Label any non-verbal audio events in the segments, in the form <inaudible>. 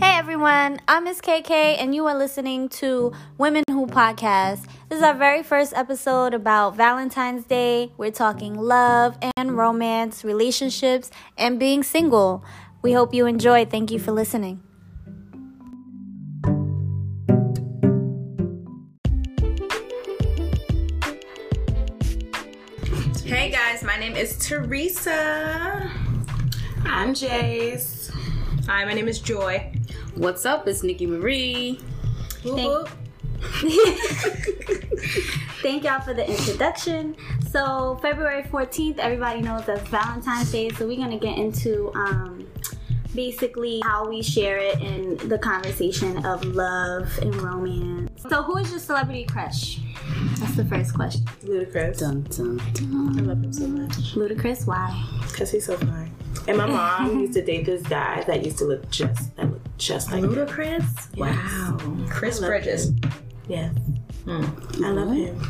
Hey everyone, I'm Miss KK, and you are listening to Women Who Podcast. This is our very first episode about Valentine's Day. We're talking love and romance, relationships, and being single. We hope you enjoy. Thank you for listening. Hey guys, my name is Teresa. I'm Jace. Hi, my name is Joy. What's up? It's Nikki Marie. Thank, <laughs> Thank y'all for the introduction. So, February 14th, everybody knows that's Valentine's Day, so we're going to get into um, basically how we share it in the conversation of love and romance. So, who is your celebrity crush? That's the first question. Ludacris. Dun, dun, I love him so much. Ludacris, why? Because he's so fine. And my mom used to date this guy that used to look just that looked just like him. Ludacris? Wow. Chris Bridges. Yes. Hmm. I love him.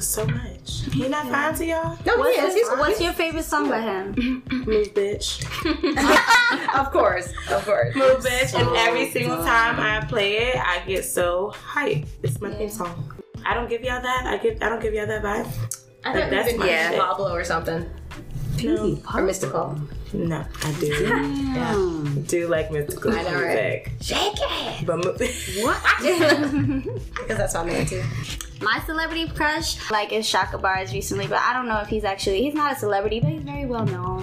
So much. He not fine to y'all? No, What's, he is. He's his- what's your favorite song by him? <laughs> Move bitch. <laughs> Of course. Of course. Move bitch. And every single time I play it, I get so hyped. It's my theme song. I don't give y'all that. I give I don't give y'all that vibe. I think that's that's my yeah. shit. Pablo or something. No. Or Mystikal. No, I do. Damn. do like Mystikal I know, right? music. Shake it. But mo- <laughs> <laughs> Because that's my man too. My celebrity crush, like, is Chakabars recently, but I don't know if he's actually, he's not a celebrity, but he's very well known.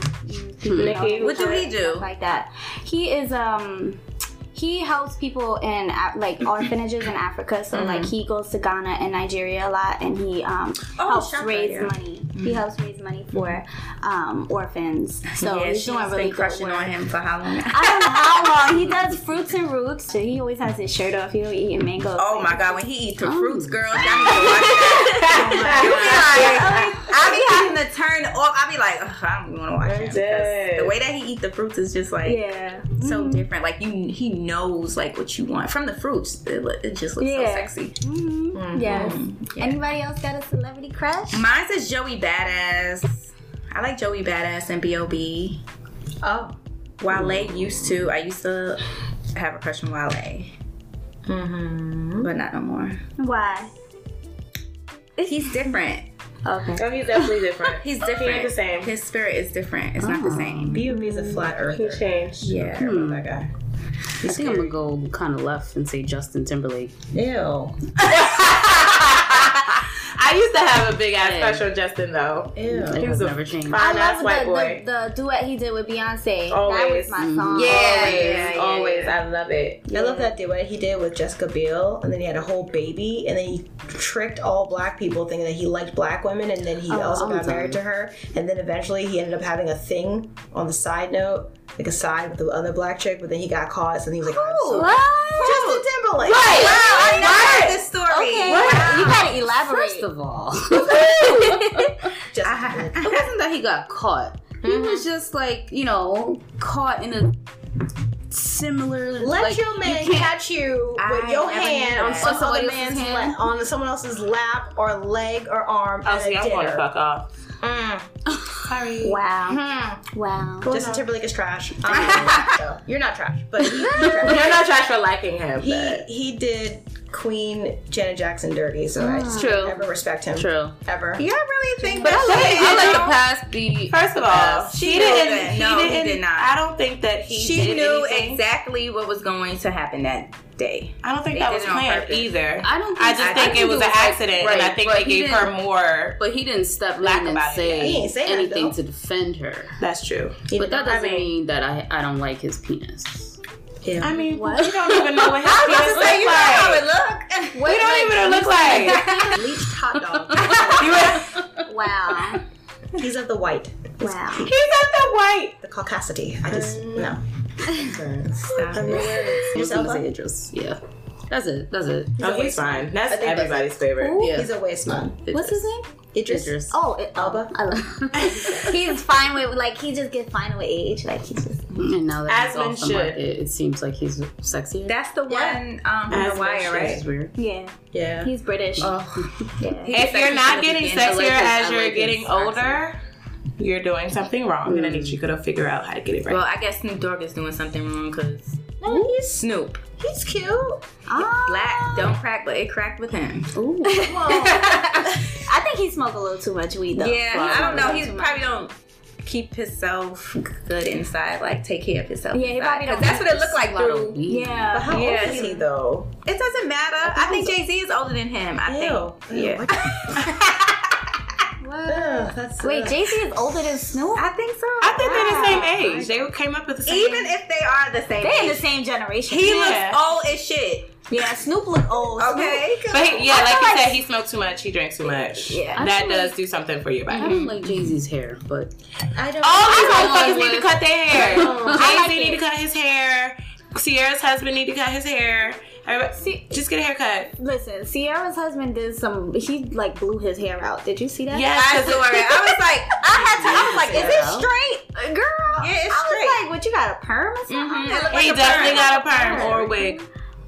People know Nikki, him what do he do? Like that. He is, um, he helps people in uh, like mm-hmm. orphanages in Africa. So mm-hmm. like he goes to Ghana and Nigeria a lot, and he um, Oh, helps Shaka, raise yeah. money. He mm-hmm. helps raise money for um, orphans. <laughs> So yeah, he's she's doing really been good crushing work. on him for how long? I don't know how <laughs> long. He does fruits and roots. So he always has his shirt off. He'll eat mangoes. Oh my god, when he eats the fruits, oh. girls, y'all need to watch that. <laughs> You be like, I be having to turn off. I be like, I don't even want to watch him. 'cause dead. The way that he eat the fruits is just like Yeah. so different. Like you, he knows like what you want from the fruits. It, lo- it just looks Yeah. so sexy. Mm-hmm. Yes. Yeah. Anybody else got a celebrity crush? Mine's is Joey Badass. I like Joey Badass and B.O.B. Oh. Wale used to. I used to have a crush on Wale. Mm-hmm. But not no more. Why? <laughs> He's different. Okay. Oh, he's definitely different. <laughs> He's He different. ain't the same. His spirit is different. It's not the same. B.O.B. is a flat earth. He changed. Yeah. That guy. I think I'm gonna go kind of left and say Justin Timberlake. Ew. <laughs> I used to have a big ass Yeah. crush on Justin though. Ew. It He has was a never changed. fine I ass love white the, boy. the, the duet he did with Beyonce. That Always. was my song. Mm-hmm. Yeah, always, yeah, yeah, always. I love it. I love that duet he did with Jessica Biel, and then he had a whole baby, and then he tricked all black people thinking that he liked black women, and then he Oh, also I'm got married to her, and then eventually he ended up having a thing on the side note, like a side with the other black chick, but then he got caught, so he was like, I'm. What? Justin Timberlake. Wow, I never heard this story. Okay. Wow. You gotta elaborate. First of all, <laughs> Justin I- it wasn't that he got caught. He mm-hmm. was just like, you know, caught in a similar. Let like, your man you catch you I with your hand on some other man's hand? la- on someone else's lap or leg or arm Oh, at see, a I'm going to fuck off. Mm. Sorry. Wow. Mm. Wow. Justin Timberlake is trash. <laughs> I'm. You're not trash, but he, he's <laughs> trash. You're not trash for liking him. he but- he did Queen Janet Jackson dirty, so I just True. never respect him True. ever. Y'all really think But I that like- shit, I you like the past be. First of all, past. she She didn't. knew. He No, he didn't. did not. I don't think that he. She did knew anything. exactly what was going to happen that day. I don't think They that did was it on planned purpose. either. I don't. Think, I just I think, it was an like- accident, and I think but they he gave her didn't- more. But he didn't step in Lack and about it. say He ain't say that, anything though. to defend her. That's true. He But that doesn't mean- mean that I I don't like his penis. Yeah. I mean, What? <laughs> <laughs> we don't even know what his I was penis about to say, look you know how it look. We don't even look like. bleached hot dog. <laughs> Wow. He's of the white, Wow. He's at the white. the caucasity. I just no. Stop I mean, it. I was yourself gonna say up? it just yeah. That's it. That's it. Oh, he's fine. That's that's- everybody's favorite. Yeah. He's a waste man. What's his name? Idris. Idris. Oh, it, Elba. I love. <laughs> he's fine with like he just gets fine with age. Like he's just. And now that As he's off the should. market, it seems like he's sexier. That's the Yeah. one um, from As The Wire, right? is weird. Yeah. Yeah. He's British. Oh, yeah. If you're not getting sexier as you're like his getting accent. older, you're doing something wrong, and I need you to figure out how to get it right. Well, I guess Snoop Dogg is doing something wrong because No, he's Snoop he's cute. Ah. black don't crack, but it cracked with him. Ooh. <laughs> I think he smoked a little too much weed though. Yeah, I don't know. He probably don't keep himself good inside, like take care of himself. Yeah, he inside. probably 'Cause don't that's what it looked like A lot of through. weed. Yeah. How Yeah, old is he- he though? It doesn't matter. I think Jay Z is older than him. I Ew. think. Yeah. <laughs> Ugh, that's Wait, ugh. Jay Z is older than Snoop. I think so. I think they're the same age. They came up with the same. Even if they are the same, They're in the same generation. he Yeah. looks old as shit. yeah, Snoop look old. Okay. But he, yeah, I like feel you like- said, he smoked too much. He drank too much. Yeah. That does like- do something for your body. I don't like Jay Z's hair, but I don't. All these I motherfuckers like need to cut their hair. <laughs> I Jay like Z need it. to cut his hair. Ciara's husband need to cut his hair. Everybody, See- just get a haircut. Listen, Ciara's husband did some. He like blew his hair out. Did you see that? Yes, I 'cause saw it. I was <laughs> like, I had to. I was like, is it straight? girl. Yeah, it's I straight. was like, what you got a perm or something? Mhm. It looked he a definitely perm. got a perm or a wig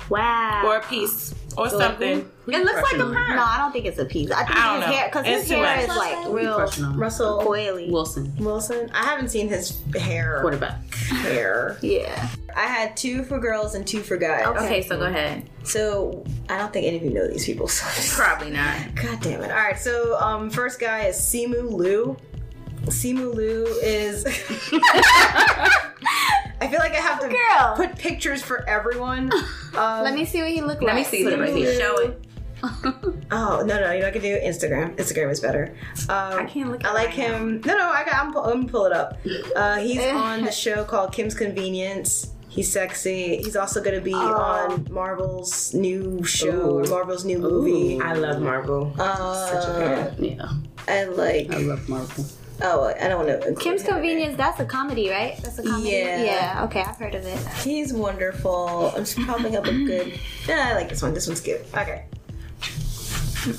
Wow. or a piece or something. It looks like a perm. no, I don't think it's a piece. I think I don't his know. hair because It's his hair is like real Russell coily. Wilson, Wilson. I haven't seen his hair. quarterback. Hair. Yeah. I had two for girls and two for guys. Okay, so go ahead. So I don't think any of you know these people. So Probably not. God damn it. All right. So um, first guy is Simu Liu. Simu Liu is. <laughs> <laughs> I feel like I have to Girl. put pictures for everyone. <laughs> Um, Let me see what he look Let like. me see. Let me see. Show it. <laughs> Oh no no! You know I can do Instagram. Instagram is better. Um, I can't look. I like it right now. him. No, no, I got. I'm, I'm gonna pull it up. Uh, he's <laughs> on the show called Kim's Convenience. He's sexy. He's also gonna be Oh. on Marvel's new show or Ooh. Marvel's new movie. Ooh. I love Marvel. Uh, Such a fan. Yeah, I like. I love Marvel. Oh, I don't know. Kim's Convenience. That's a comedy, right? That's a comedy. Yeah. Yeah. Okay, I've heard of it. He's wonderful. I'm just popping up a good. Yeah, I like this one. This one's cute. Okay.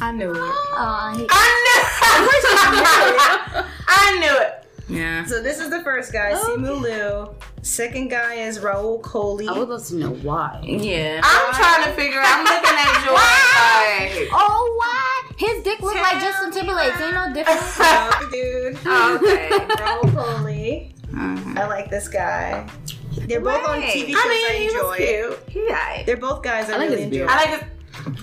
I knew it. Oh, he, I knew it. <laughs> I knew it. Yeah. So this is the first guy, oh. Simu Liu. Second guy is Rahul Kohli. I would love to know why. Yeah. I'm trying to figure out. I'm looking at <laughs> your. like. oh, what? His dick look like Justin Timberlake. Ain't no difference. <laughs> Oh, dude. <laughs> Oh, okay. Rahul Kohli. Mhm. I like this guy. They're both on TV shows I I, mean, he enjoy. was cute. He right. They're both guys I, I like really his beard. enjoy. I like his.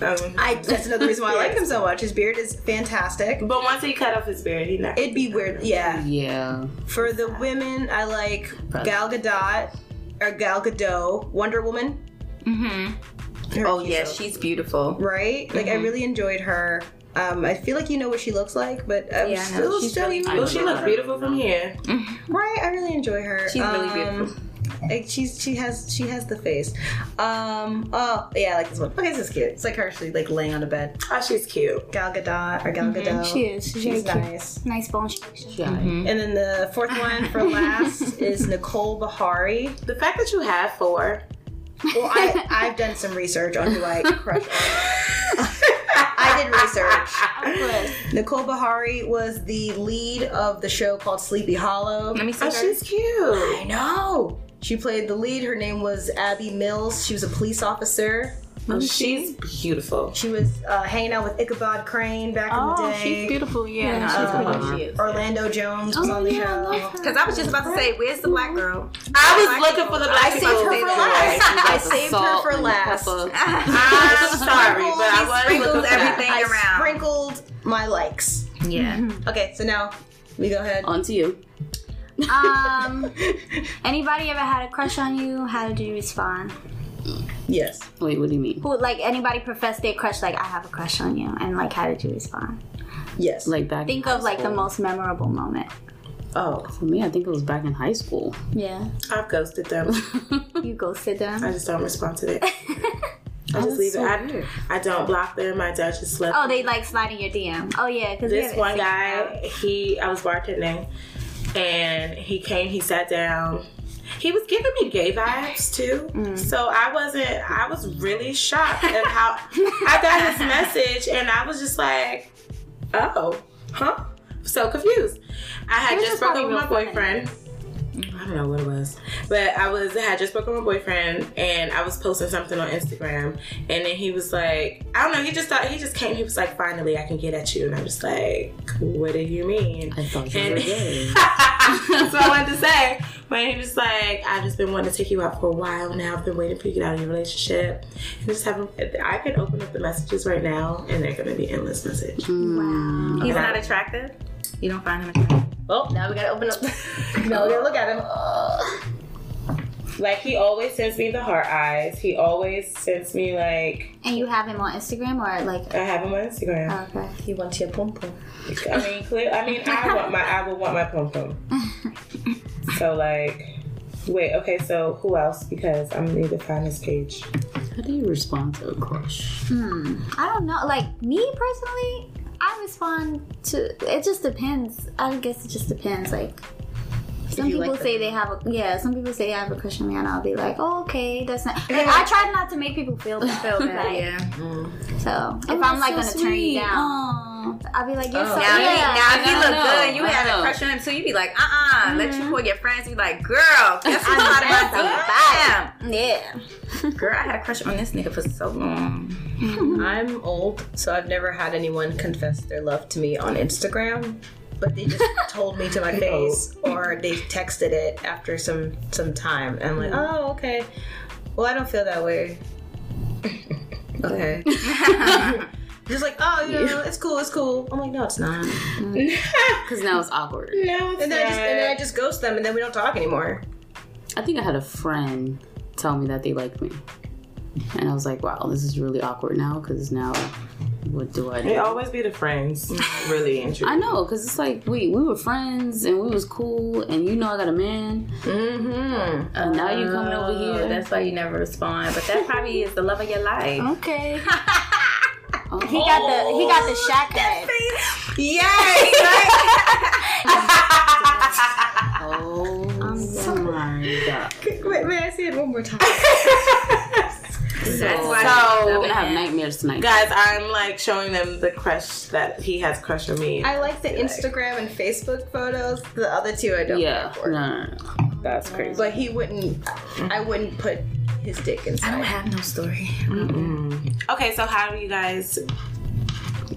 Um, I, that's another reason why I like him so much. His beard is fantastic. but once he cut off his beard, he not. It'd be weird, yeah. Yeah, For the women, I like Gal Gadot or Gal Gadot, Wonder Woman. Mm-hmm. Her Oh cute yeah, self. she's beautiful. right. Like I Mhm. really enjoyed her. Um, I feel like you know what she looks like, but I'm Yeah, still, She's still really well, she looks beautiful from here. <laughs> right. I really enjoy her. She's really Um, beautiful. like, she's she has she has the face. Um. Oh yeah, I like this one. Okay, this is cute. It's like her actually like laying on a bed. Oh, she's cute. Gal Gadot or Gal Gadot. Mm-hmm. She is. She's, She's very cute. nice. Nice bone structure. yeah. Mhm. And then the fourth one for <laughs> last is Nicole Beharie. The fact that you have four. Well, I I've done some research on who I <laughs> crush on. I did research. Nicole Beharie was the lead of the show called Sleepy Hollow. Let me see Oh, her. she's cute. I know. She played the lead. Her name was Abbie Mills. She was a police officer. Oh, she's beautiful. She was uh, hanging out with Ichabod Crane back in the Oh, day. she's beautiful. Yeah, Yeah, she's uh, beautiful. She is. Orlando Jones was Oh, on the yeah, I show. love her. Because I was just about to say, where's the black girl? I was looking for the black girl. I saved her for last. <laughs> I saved her for last. I'm <laughs> sorry, but I was sprinkles looking for that. everything I around. sprinkled my likes. Yeah. Okay, so now we go ahead. On to you. Um, <laughs> anybody ever had a crush on you? How did you respond? Yes. Wait, what do you mean? Who, like, anybody professed their crush? Like, I have a crush on you, and like, how did you respond? Yes. Like back. Think in of high like the most memorable moment. Oh. For me, I think it was back in high school. Yeah, I've ghosted them. <laughs> you ghosted them. I just don't respond to it. <laughs> I just leave so it. I. I don't block them. I don't just slip. Oh, they like sliding your DM. Oh yeah, because this one guy, he I was bartending, and he came. He sat down. He was giving me gay vibes too. Mm. So I wasn't. I was really shocked at how I got his message, and I was just like, "Oh, huh." So confused. I had just broken up with my boyfriend. Boyfriend. I don't know what it was, but I was I had just broken my boyfriend, and I was posting something on Instagram, and then he was like, I don't know, he just thought he just came. He was like, finally, I can get at you, and I was like, what do you mean? I thought you And- were gay. <laughs> That's what I wanted to say. But he was like, I've just been wanting to take you out for a while now. I've been waiting for you to get out of your relationship. And just have I could open up the messages right now, and they're gonna be endless message. Wow. Mm. He's not attractive. You don't find him attractive. Oh, now we gotta open up. <laughs> now we gotta look at him. Like he always sends me the heart eyes. He always sends me like And you have him on Instagram or like? I have him on Instagram. Okay. He wants your pom pom. I mean, clear. I mean, I want my. I would want my pom pom. <laughs> So like, wait. Okay. So who else? Because I'm gonna need to find his page. How do you respond to a crush? Hmm. I don't know. Like me personally, I respond to. It just depends. I guess it just depends. Like. Some people like say they have a yeah. Some people say I have a crush on me, and I'll be like, "Oh, okay, that's not." Like, I try not to make people feel <laughs> bad. Feel bad, Like, yeah. So if Oh, I'm like that's gonna so turn you down, Aw. I'll be like, "You're so Oh. Now, he, yeah." now if he look know, good, you I had a crush on him so You'd be like, uh uh Let you pull your friends. You be like, girl, <laughs> guess who's out of That's my DM? yeah. Girl, I had a crush on this nigga for so long. Mm-hmm. I'm old, so I've never had anyone confess their love to me on Instagram. But they just <laughs> told me to my face, or they texted it after some some time. And I'm like, mm-hmm. oh, okay. Well, I don't feel that way. <laughs> okay. <laughs> just like, oh, you know, it's cool, it's cool. I'm like, no, it's not. Mm. Because now it's awkward. No, it's And then I just and then I just ghost them, and then we don't talk anymore. I think I had a friend tell me that they liked me. And I was like, wow, this is really awkward now because now what do I It do? always be the friends, really <laughs> and truly. I know, because it's like, wait, we were friends and we was cool, and you know I got a man, Mm-hmm. and now you coming over Oh, here. That's why you never respond. But that probably is the love of your life. okay. <laughs> He got the he got the Shaq head. Yay! Oh <laughs> my god. Wait, may I see it one more time? That's why So, he's I'm gonna have nightmares tonight. Guys, I'm like showing them the crush that he has crush on me. I like the Instagram and Facebook photos. The other two I don't yeah. care for. No, no, no. That's crazy. But he wouldn't. I wouldn't put his dick inside. I don't have no story. Mm. Okay, so how do you guys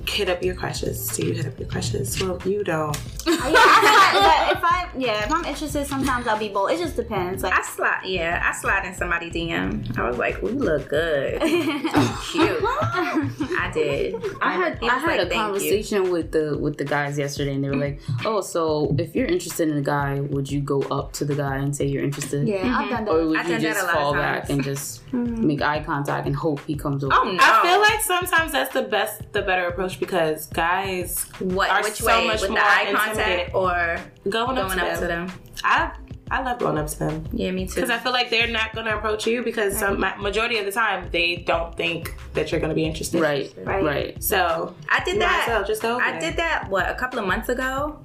hit up your crushes? Do you hit up your crushes? Well, you don't. <laughs> yeah, I, but if I yeah, if I'm interested, sometimes I'll be bold. It just depends. Like I slide, yeah, I slide in somebody DM. I was like, "We look good, <laughs> cute." I did. I had He I had like, a "Thank you." conversation with the with the guys yesterday, and they were like, "Oh, so if you're interested in a guy, would you go up to the guy and say you're interested, yeah, I've done or that. would I've you done that just a lot of fall back and just mm-hmm. make eye contact and hope he comes over?" Oh no! I feel like sometimes that's the best, the better approach because guys what? are Which so way? much With more the eye contact or going up, going to, up them. to them? I I love going up to them Yeah, me too. because I feel like they're not going to approach you because some ma- majority of the time they don't think that you're going to be interested. right, Right. right, So I did that. as well just go. I there. did that what a couple of months ago.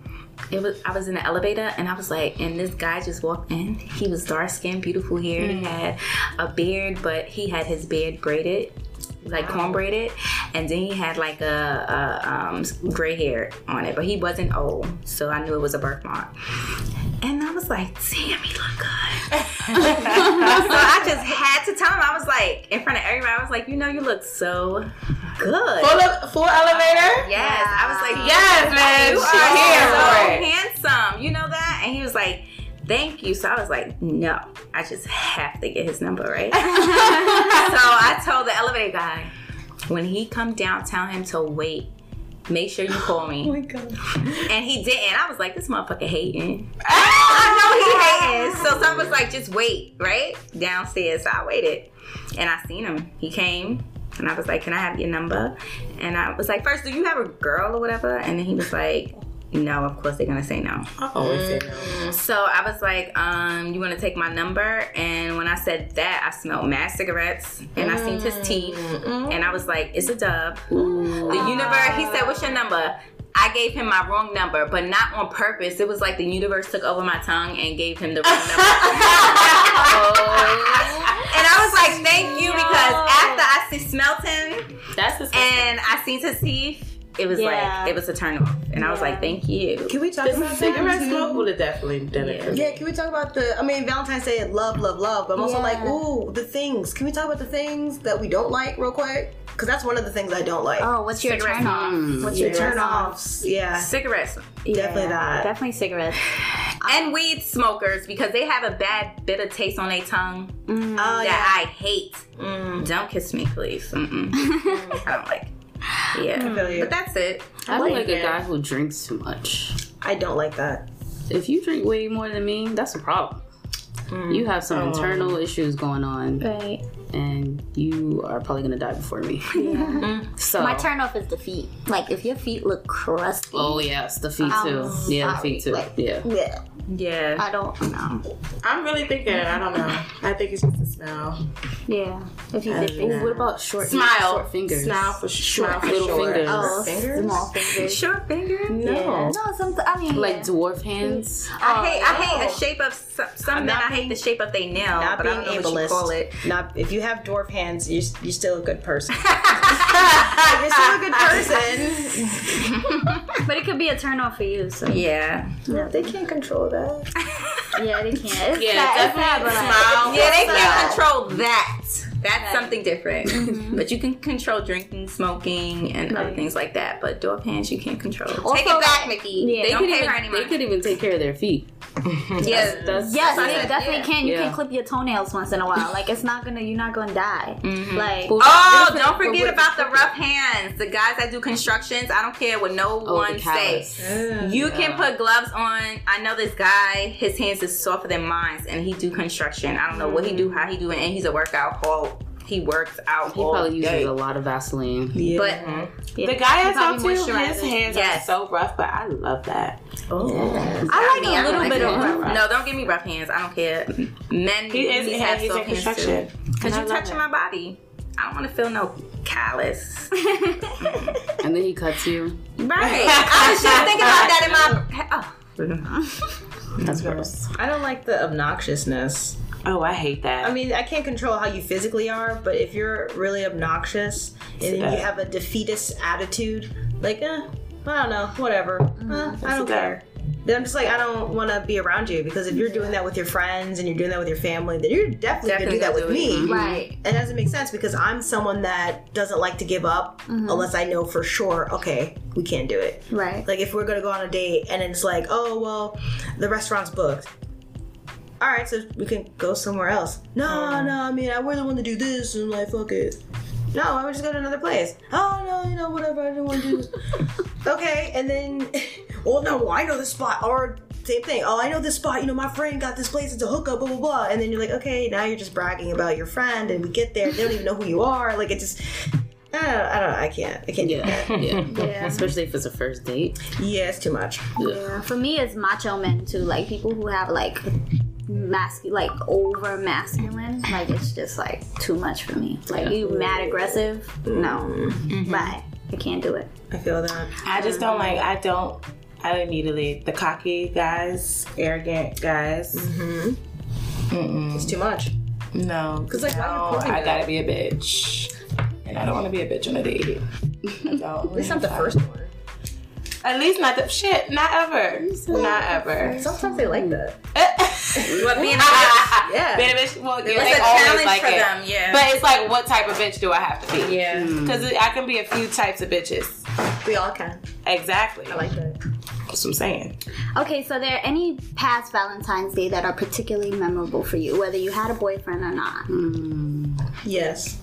It was I was in the elevator and I was like, and this guy just walked in. He was dark skinned, beautiful hair. He had a beard, but he had his beard braided, like comb braided, and then he had like a, a um, gray hair on it. But he wasn't old, so I knew it was a birthmark. And I was like, damn, he look good. <laughs> so I just had to tell him. I was like, in front of everybody, I was like, you know, you look so good. full of, full elevator. Yes, I was like, Yes, man, you are here so handsome. You know that? And he was like, thank you. So I was like, no, I just have to get his number, right? <laughs> <laughs> so I told the elevator guy, when he come down, tell him to wait. Make sure you call me. <laughs> Oh my god. And he didn't. I was like, this motherfucker hating. I know he hating. So someone was like, just wait, right? Downstairs. So I waited. And I seen him. He came. And I was like, can I have your number? And I was like, first, do you have a girl or whatever? And then he was like, no, of course they're gonna say no. I always say no. So I was like, um, you wanna take my number? And when I said that, I smelled mad cigarettes and I seen his teeth. And I was like, it's a dub. The universe, he said, what's your number? I gave him my wrong number, but not on purpose. It was like the universe took over my tongue and gave him the wrong number. <laughs> and I was like, thank you, because after I see, smelt him That's disgusting. and I seen his teeth, it was Yeah. like it was a turn off, and I was like, thank you. Can we talk The about cigarette that? smoke would have definitely done it. for me. Yeah, can we talk about the? I mean, Valentine's Day, love, love, love. But I'm also Yeah. like, ooh, the things. Can we talk about the things that we don't like real quick? Because that's one of the things I don't like. Oh, what's your Cigarette turn off? Mm. What's Your your turn turn off? offs. Yeah. Cigarettes Definitely that. Definitely cigarettes. and weed smokers because they have a bad bitter taste on their tongue Oh, that yeah. I hate. Mm. Don't kiss me, please. Mm-mm. <laughs> I don't like. Yeah, feel you. but that's it. I don't like a Yeah. guy who drinks too much. I don't like that. If you drink way more than me, that's a problem. Mm. You have some oh. internal issues going on, Right. and you are probably gonna die before me. <laughs> <laughs> Mm. So My turn off is the feet. Like if your feet look crusty. Oh yes, the feet I'm too. Yeah, the feet too. like- Yeah. Yeah. Yeah. I don't know. I'm really thinking. I don't know. I think it's just a smell. Yeah. If you I dip don't it. know. What about short Smile. short fingers? Smile for smile for little sure. fingers. Oh, Fingers? small fingers. Short finger. Yeah. No, some. I mean, Like yeah. dwarf hands. I hate. I hate the oh. shape of some, some men. I hate being- the shape of their nail. Not but I being don't know what you ableist. call it. Not if you have dwarf hands, you're, you're still a good person. <laughs> you're still a good person. <laughs> but it could be a turnoff for you. So Yeah. they can't control that. yeah, they can't. It's Yeah, sad, it's sad, definitely but like, smile. Yeah, they can't control that. That's something different. Mm-hmm. <laughs> But you can control drinking, smoking, and other things like that. But door pants, you can't control. Also, Take it back, like- Mickey. Yeah. They Don't could pay even her any they money. could even take care of their feet. <laughs> yeah. That's Yes, what I they definitely yeah. can. You Yeah. can clip your toenails once in a while. Like it's not gonna, you're not gonna die. Mm-hmm. Like Oh, don't but forget about the rough hands. The guys that do constructions, I don't care what no Oh, one says. say. callus. You can put gloves on. I know this guy, his hands is softer than mine, and he do construction. I don't know what he mm. do, how he do it, and he's a workout all he works out He all probably uses day. a lot of Vaseline. Yeah. But mm-hmm. yeah. The guy I Probably talked to, his hands Yes. are so rough, but I love that. Oh. I like a little like bit of rough. No, don't give me rough hands. I don't care. Men, He is. need to have he's in soft hands construction. too. Cause you're touching it. my body. I don't want to feel no callus. <laughs> And then he cuts you. Right. I was just thinking about that in my. <laughs> Oh. That's gross. I don't like the obnoxiousness. Oh, I hate that. I mean, I can't control how you physically are, but if you're really obnoxious and you have a defeatist attitude, like, eh, I don't know, whatever. Eh, I don't care. Then I'm just like, I don't want to be around you because if you're doing that with your friends and you're doing that with your family, then you're definitely, Definitely gonna do that with do it. me. Right. And it doesn't make sense because I'm someone that doesn't like to give up unless I know for sure, okay, we can't do it. Right. Like if we're gonna go on a date and it's like, oh well, the restaurant's booked. All right, so we can go somewhere else. No, uh-huh. no, I mean I really want to do this and like fuck it. No, I would just go to another place. Oh no, you know whatever. I didn't want to do this. <laughs> okay, and then, <laughs> well no, I know this spot or. Same thing. Oh, I know this spot. You know, my friend got this place. It's a hookup. Blah blah blah. And then you're like, okay, now you're just bragging about your friend, and we get there, they don't even know who you are. Like it just, I don't, I don't, I can't, I can't do that. Yeah, yeah. Yeah. Especially if it's a first date. Yeah, it's too much. Yeah. For me, it's macho men too. Like people who have like masculine, like over masculine. Like it's just like too much for me. Like you mad aggressive. No. Mm-hmm. Mm-hmm. Bye. I can't do it. I feel that. I just don't like. I don't. I don't need to leave the cocky guys, arrogant guys. Mm-hmm. Mm-mm. It's too much. No, because like, no, I gotta be a bitch, and I don't want to be a bitch on a date. <laughs> I don't. It's not the first one. At least not the shit. Not ever. Not ever. Sometimes they like that. <laughs> What being a bitch? Yeah. Being a bitch, well, yeah, It's they a always challenge like for it. them, yeah. But it's like, what type of bitch do I have to be? Yeah. Hmm. Because I can be a few types of bitches. We all can. Exactly. I like that. That's what I'm saying. Okay, so there are any past Valentine's Day that are particularly memorable for you, whether you had a boyfriend or not? Hmm. Yes.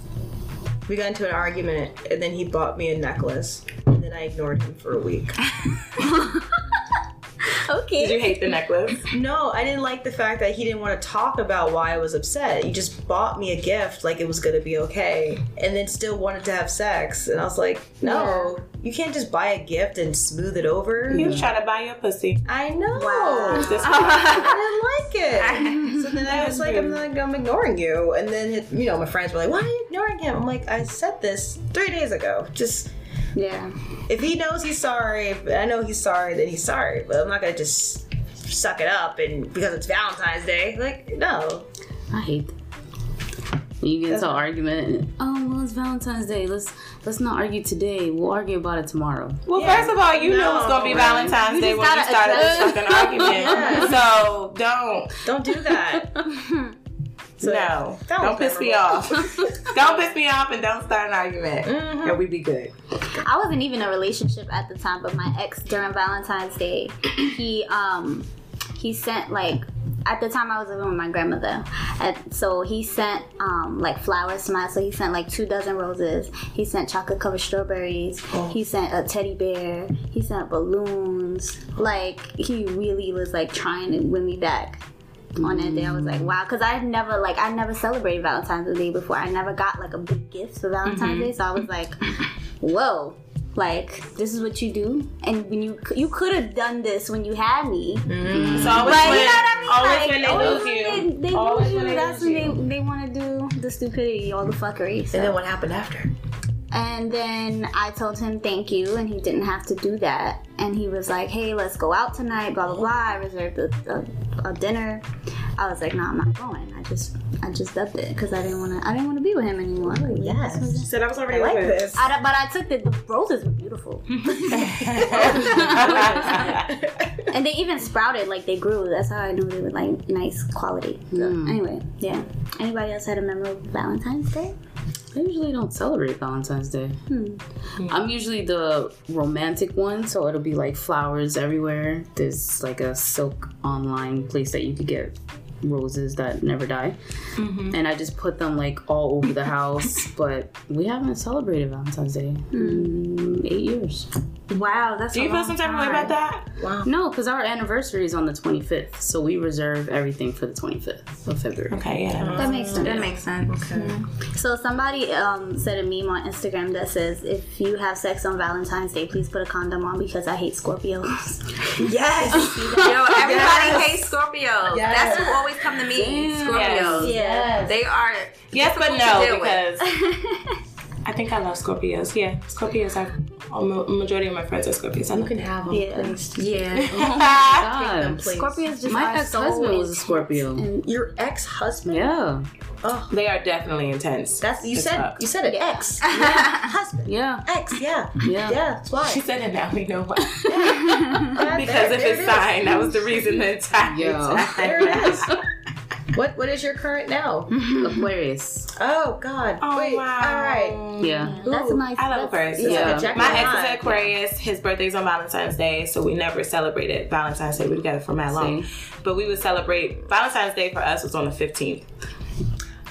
We got into an argument, and then he bought me a necklace, and then I ignored him for a week. <laughs> Okay. Did you hate the necklace? No, I didn't like the fact that he didn't want to talk about why I was upset. He just bought me a gift like it was gonna be okay, and then still wanted to have sex. And I was like, no, you can't just buy a gift and smooth it over. He was trying to buy your pussy. I know. This <laughs> I didn't like it. <laughs> so then I was like, I'm like, I'm ignoring you. And then, it, you know, my friends were like, why are you ignoring him? I'm like, I said this three days ago. Just, Yeah. if he knows he's sorry, if I know he's sorry, then he's sorry. But I'm not going to just suck it up and because it's Valentine's Day. Like, no. I hate that. You get into an argument, and, oh well, it's Valentine's Day. Let's let's not argue today. We'll argue about it tomorrow. Well, first of all, you knew it was gonna be No. Valentine's You Day just when you gotta started this fucking argument. <laughs> So don't, Don't do that. <laughs> So, no, that was don't piss me off. <laughs> don't piss me off, and don't start an argument, Mhm. and we'd be good. I wasn't even in a relationship at the time, but my ex during Valentine's Day, he um he sent like at the time I was living with my grandmother, and so he sent um like flowers to my so he sent like two dozen roses. He sent chocolate covered strawberries. He sent a teddy bear. He sent balloons. Like he really was like trying to win me back. On that day, I was like, mm. wow, because I never like I never celebrated Valentine's Day before. I never got like a big gift for Valentine's mm-hmm. Day, so I was like, whoa like this is what you do? And when you you could have done this when you had me. Mm. So always but when, you know what I mean? always like when they always lose when you, they, they always lose you. they that's lose when they, they want to do the stupidity all the fuckery so. And then what happened after? And then I told him thank you and he didn't have to do that and he was like hey let's go out tonight blah blah blah I reserved a, a, a dinner I was like no I'm not going I just I just dubbed it because I didn't want to I didn't want to be with him anymore Like, Yes. She said I was already I like over. this. I, but I took the, the roses were beautiful <laughs> and they even sprouted like they grew. That's how I knew they were like nice quality. So Mm. anyway, yeah. Anybody else had a memorable Valentine's Day? I usually don't celebrate Valentine's Day. Hmm. I'm usually the romantic one, so it'll be like flowers everywhere. There's like a silk online place that you could get roses that never die. And I just put them like all over the house. but we haven't celebrated Valentine's Day in eight years. Wow, that's Do you feel some type of way about that? Wow. No, because our anniversary is on the 25th, so we reserve everything for the 25th of February. Okay, yeah. That makes sense. That makes sense. Okay, So somebody um, said a meme on Instagram that says, "If you have sex on Valentine's Day, please put a condom on because I hate Scorpios." <laughs> Yes. <laughs> Yo, everybody hates Scorpios. Yes. That's who always come to me. Scorpios. yeah. They are. Yes, but difficult to no, deal with. because <laughs> I think I love Scorpios. Yeah, Scorpios. I, a ma- majority of my friends are Scorpios. I You love can have them. Yeah. please. Yeah. <laughs> God. Please. Scorpios just My are ex so husband was a Scorpio. Your ex-husband. Yeah. Oh, They are definitely intense. that's you It's said. up. You said it. Ex. <laughs> Yeah. Husband. Yeah. Ex. Yeah. Yeah. Yeah. That's why. She said it now. We know why. <laughs> Yeah, because there- if there it's it is. signed, that was the reason the entire Yo. time. There it is. What What is your current now? <laughs> Aquarius. Oh God. Oh Wait. wow! All right. Yeah. That's a nice. I love Aquarius. Yeah. Like My ex is an Aquarius. His birthday's on Valentine's Day, so we never celebrated Valentine's Day. We together for mad long, but we would celebrate Valentine's Day for us was on the fifteenth.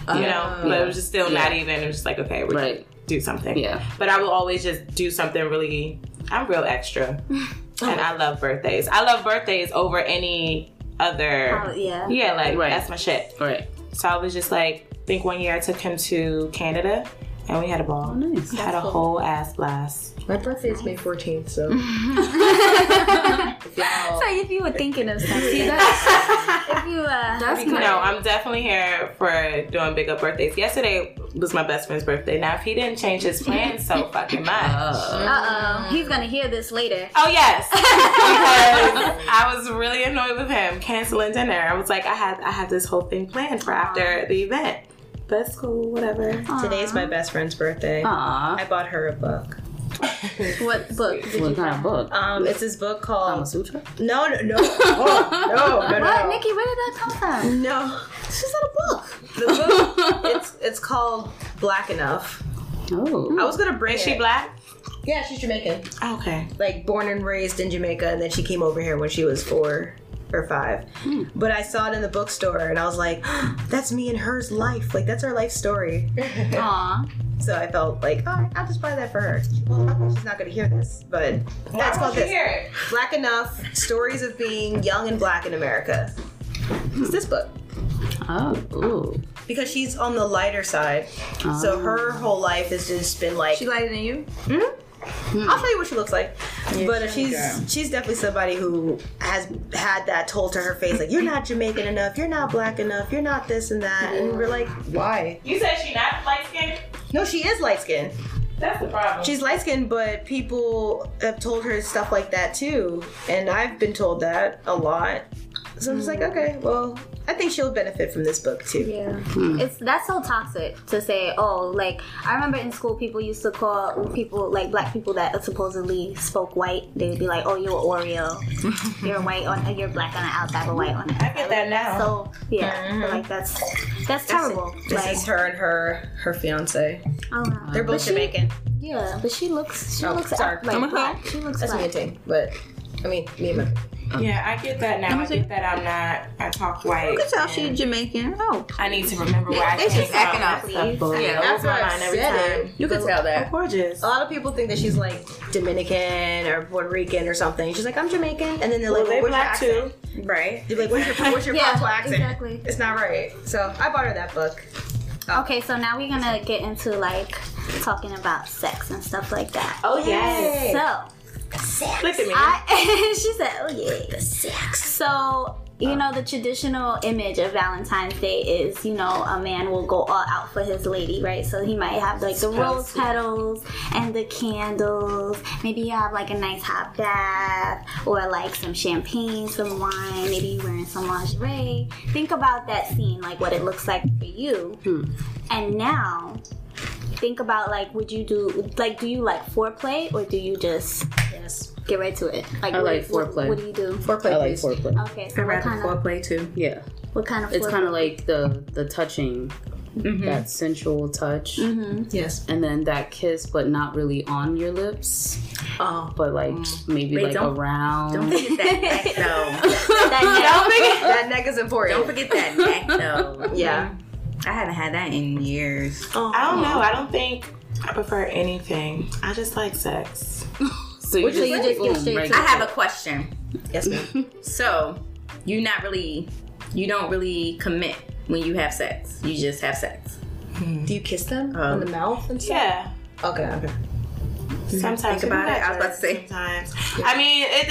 Oh. You know, but it was just still not even. It was just like okay, we're Right. gonna do something. Yeah. But I will always just do something really. I'm real extra, <laughs> and I love birthdays. I love birthdays over any other. Oh, yeah. Yeah, like Right. that's my shit. Right. So I was just like, I think one year I took him to Canada, and we had a ball. Oh, nice. Had a whole ass blast. My birthday is May 14th, so. <laughs> if <laughs> So if you were thinking of something, if you uh, <laughs> That's No, I'm definitely here for doing big up birthdays. Yesterday was my best friend's birthday. Now, if he didn't change his plans so fucking much. Uh, uh oh, he's gonna hear this later. Oh yes, because I was really annoyed with him canceling dinner. I was like, I had I have this whole thing planned for after the event, but it's cool, whatever. Today's my best friend's birthday. aw. I bought her a book. What book? Did What you kind of book? Um, it's this book Kama called. Sutra? No, no, no, <laughs> oh, no, no, no, What. Nikki? Where did that come from? No, this is not a book. The book. it's it's called Black Enough. Oh. I was gonna bring Is she it. black? Yeah, she's Jamaican. Okay. Like born and raised in Jamaica, and then she came over here when she was four or five. Hmm. But I saw it in the bookstore, and I was like, <gasps> "That's me and her's life. Like that's our life story." <laughs> Aw. So I felt like, "All right, I'll just buy that for her." Well, she's not gonna hear this, but that's called this. it. Black Enough: Stories of Being Young and Black in America. It's this book Oh. Ooh. because she's on the lighter side. So oh. her whole life has just been like. She lighter than you? Hmm? I'll show you what she looks like. but she's she's definitely somebody who has had that told to her face, like you're not Jamaican enough, you're not black enough, you're not this and that, and we're like, why? You said she not light skinned? No, she is light skinned. That's the problem. She's light skinned, but people have told her stuff like that too, and I've been told that a lot. So I'm just like, okay, well, I think she'll benefit from this book too. Yeah, hmm. it's that's so toxic to say. Oh, like I remember in school, people used to call people like black people that supposedly spoke white. They would be like, "Oh, you're Oreo. <laughs> you're white on, you're black on the outside, but white on the inside." I get that now. So yeah, hmm. I feel like that's that's terrible. This like, is her and her her fiance. oh, wow. They're both But she- Yeah, but she looks she Oh, looks sorry. like I'm a black. She looks That's me black. and Ting, but I mean me and my. Yeah, I get that now. I get that I'm not. I talk white. You can tell she's Jamaican. Oh, I need to remember where I They came just from. acting That up, stuff please. Yeah, that's why I mind every said it. you can tell Oh, that. gorgeous. A lot of people think that she's like Dominican or Puerto Rican or something. She's like, I'm Jamaican, and then they're Well, like, they "What's your black too. accent?" Right. They're like, "What's your <laughs> what's your Yeah, possible accent?" exactly. It's not right. So I bought her that book. Oh. Okay, so now we're gonna get into like talking about sex and stuff like that. Oh yes. So Look at me. I, <laughs> she said, "Oh yeah, the sex." So you know the traditional image of Valentine's Day is you know a man will go all out for his lady, right? So he might have like the rose petals and the candles. Maybe you have like a nice hot bath or like some champagne, some wine. Maybe you wearing some lingerie. Think about that scene, like what it looks like for you. Hmm. And now. Think about like, would you do like, do you like foreplay or do you just Yes. get right to it. Like, I what, like what- foreplay. What, do you do? Foreplay, I like please. foreplay. Okay, so I what rather kind of foreplay too. Yeah, what kind of it's kind of like the the touching, mm-hmm. that sensual touch, mm-hmm. Yes. and then that kiss, but not really on your lips, Oh. but like maybe Wait, like don't- around. Don't forget that <laughs> neck though. that <laughs> neck. <laughs> that neck is important. Don't forget that neck though. Mm-hmm. Yeah. I haven't had that in years. I don't know. I don't think I prefer anything. I just like sex. So you just, you just get straight right to I there. have a question. Yes, ma'am. <laughs> So, you not really, you don't really commit when you have sex. You just have sex. Do you kiss them Um, on the mouth and stuff? Yeah. Okay. Okay. Sometimes Think about it. I was about to say. Sometimes. I mean, it.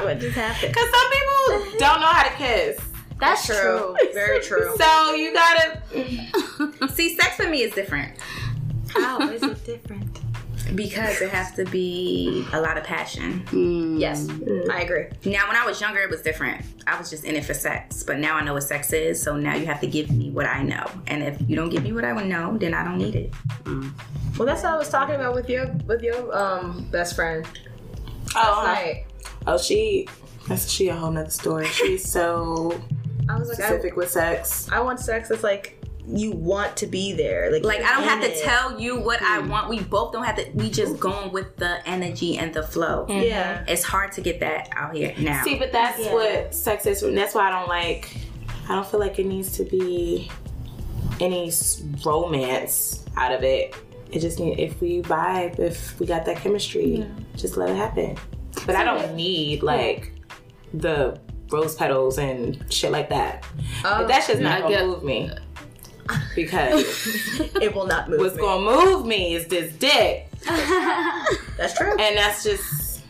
<laughs> what just happened? Because some people don't know how to kiss. That's true. Very true. So you gotta. <laughs> See, sex for me is different How is it different? because it has to be a lot of passion. Mm. Yes, I agree. Now, when I was younger, it was different. I was just in it for sex, but now I know what sex is. So now you have to give me what I know, and if you don't give me what I would know, then I don't need it. Well, that's what I was talking about with your with your um best friend. Oh, Like, oh, she. That's she a whole nother story. She's so I was like, I, specific with sex. I want sex It's like you want to be there. Like, Like I don't have in to tell you what I hmm. want. We both don't have to. We just going with the energy and the flow. Mm-hmm. Yeah. It's hard to get that out here now. See, but that's Yeah. what sex is. And that's why I don't like. I don't feel like it needs to be any romance out of it. It just need if we vibe, if we got that chemistry, just let it happen. But I don't need like the rose petals and shit like that. Oh, That's just not I gonna move me. Because <laughs> it will not move. what's me. gonna move me is this dick, <laughs> That's true. and that's just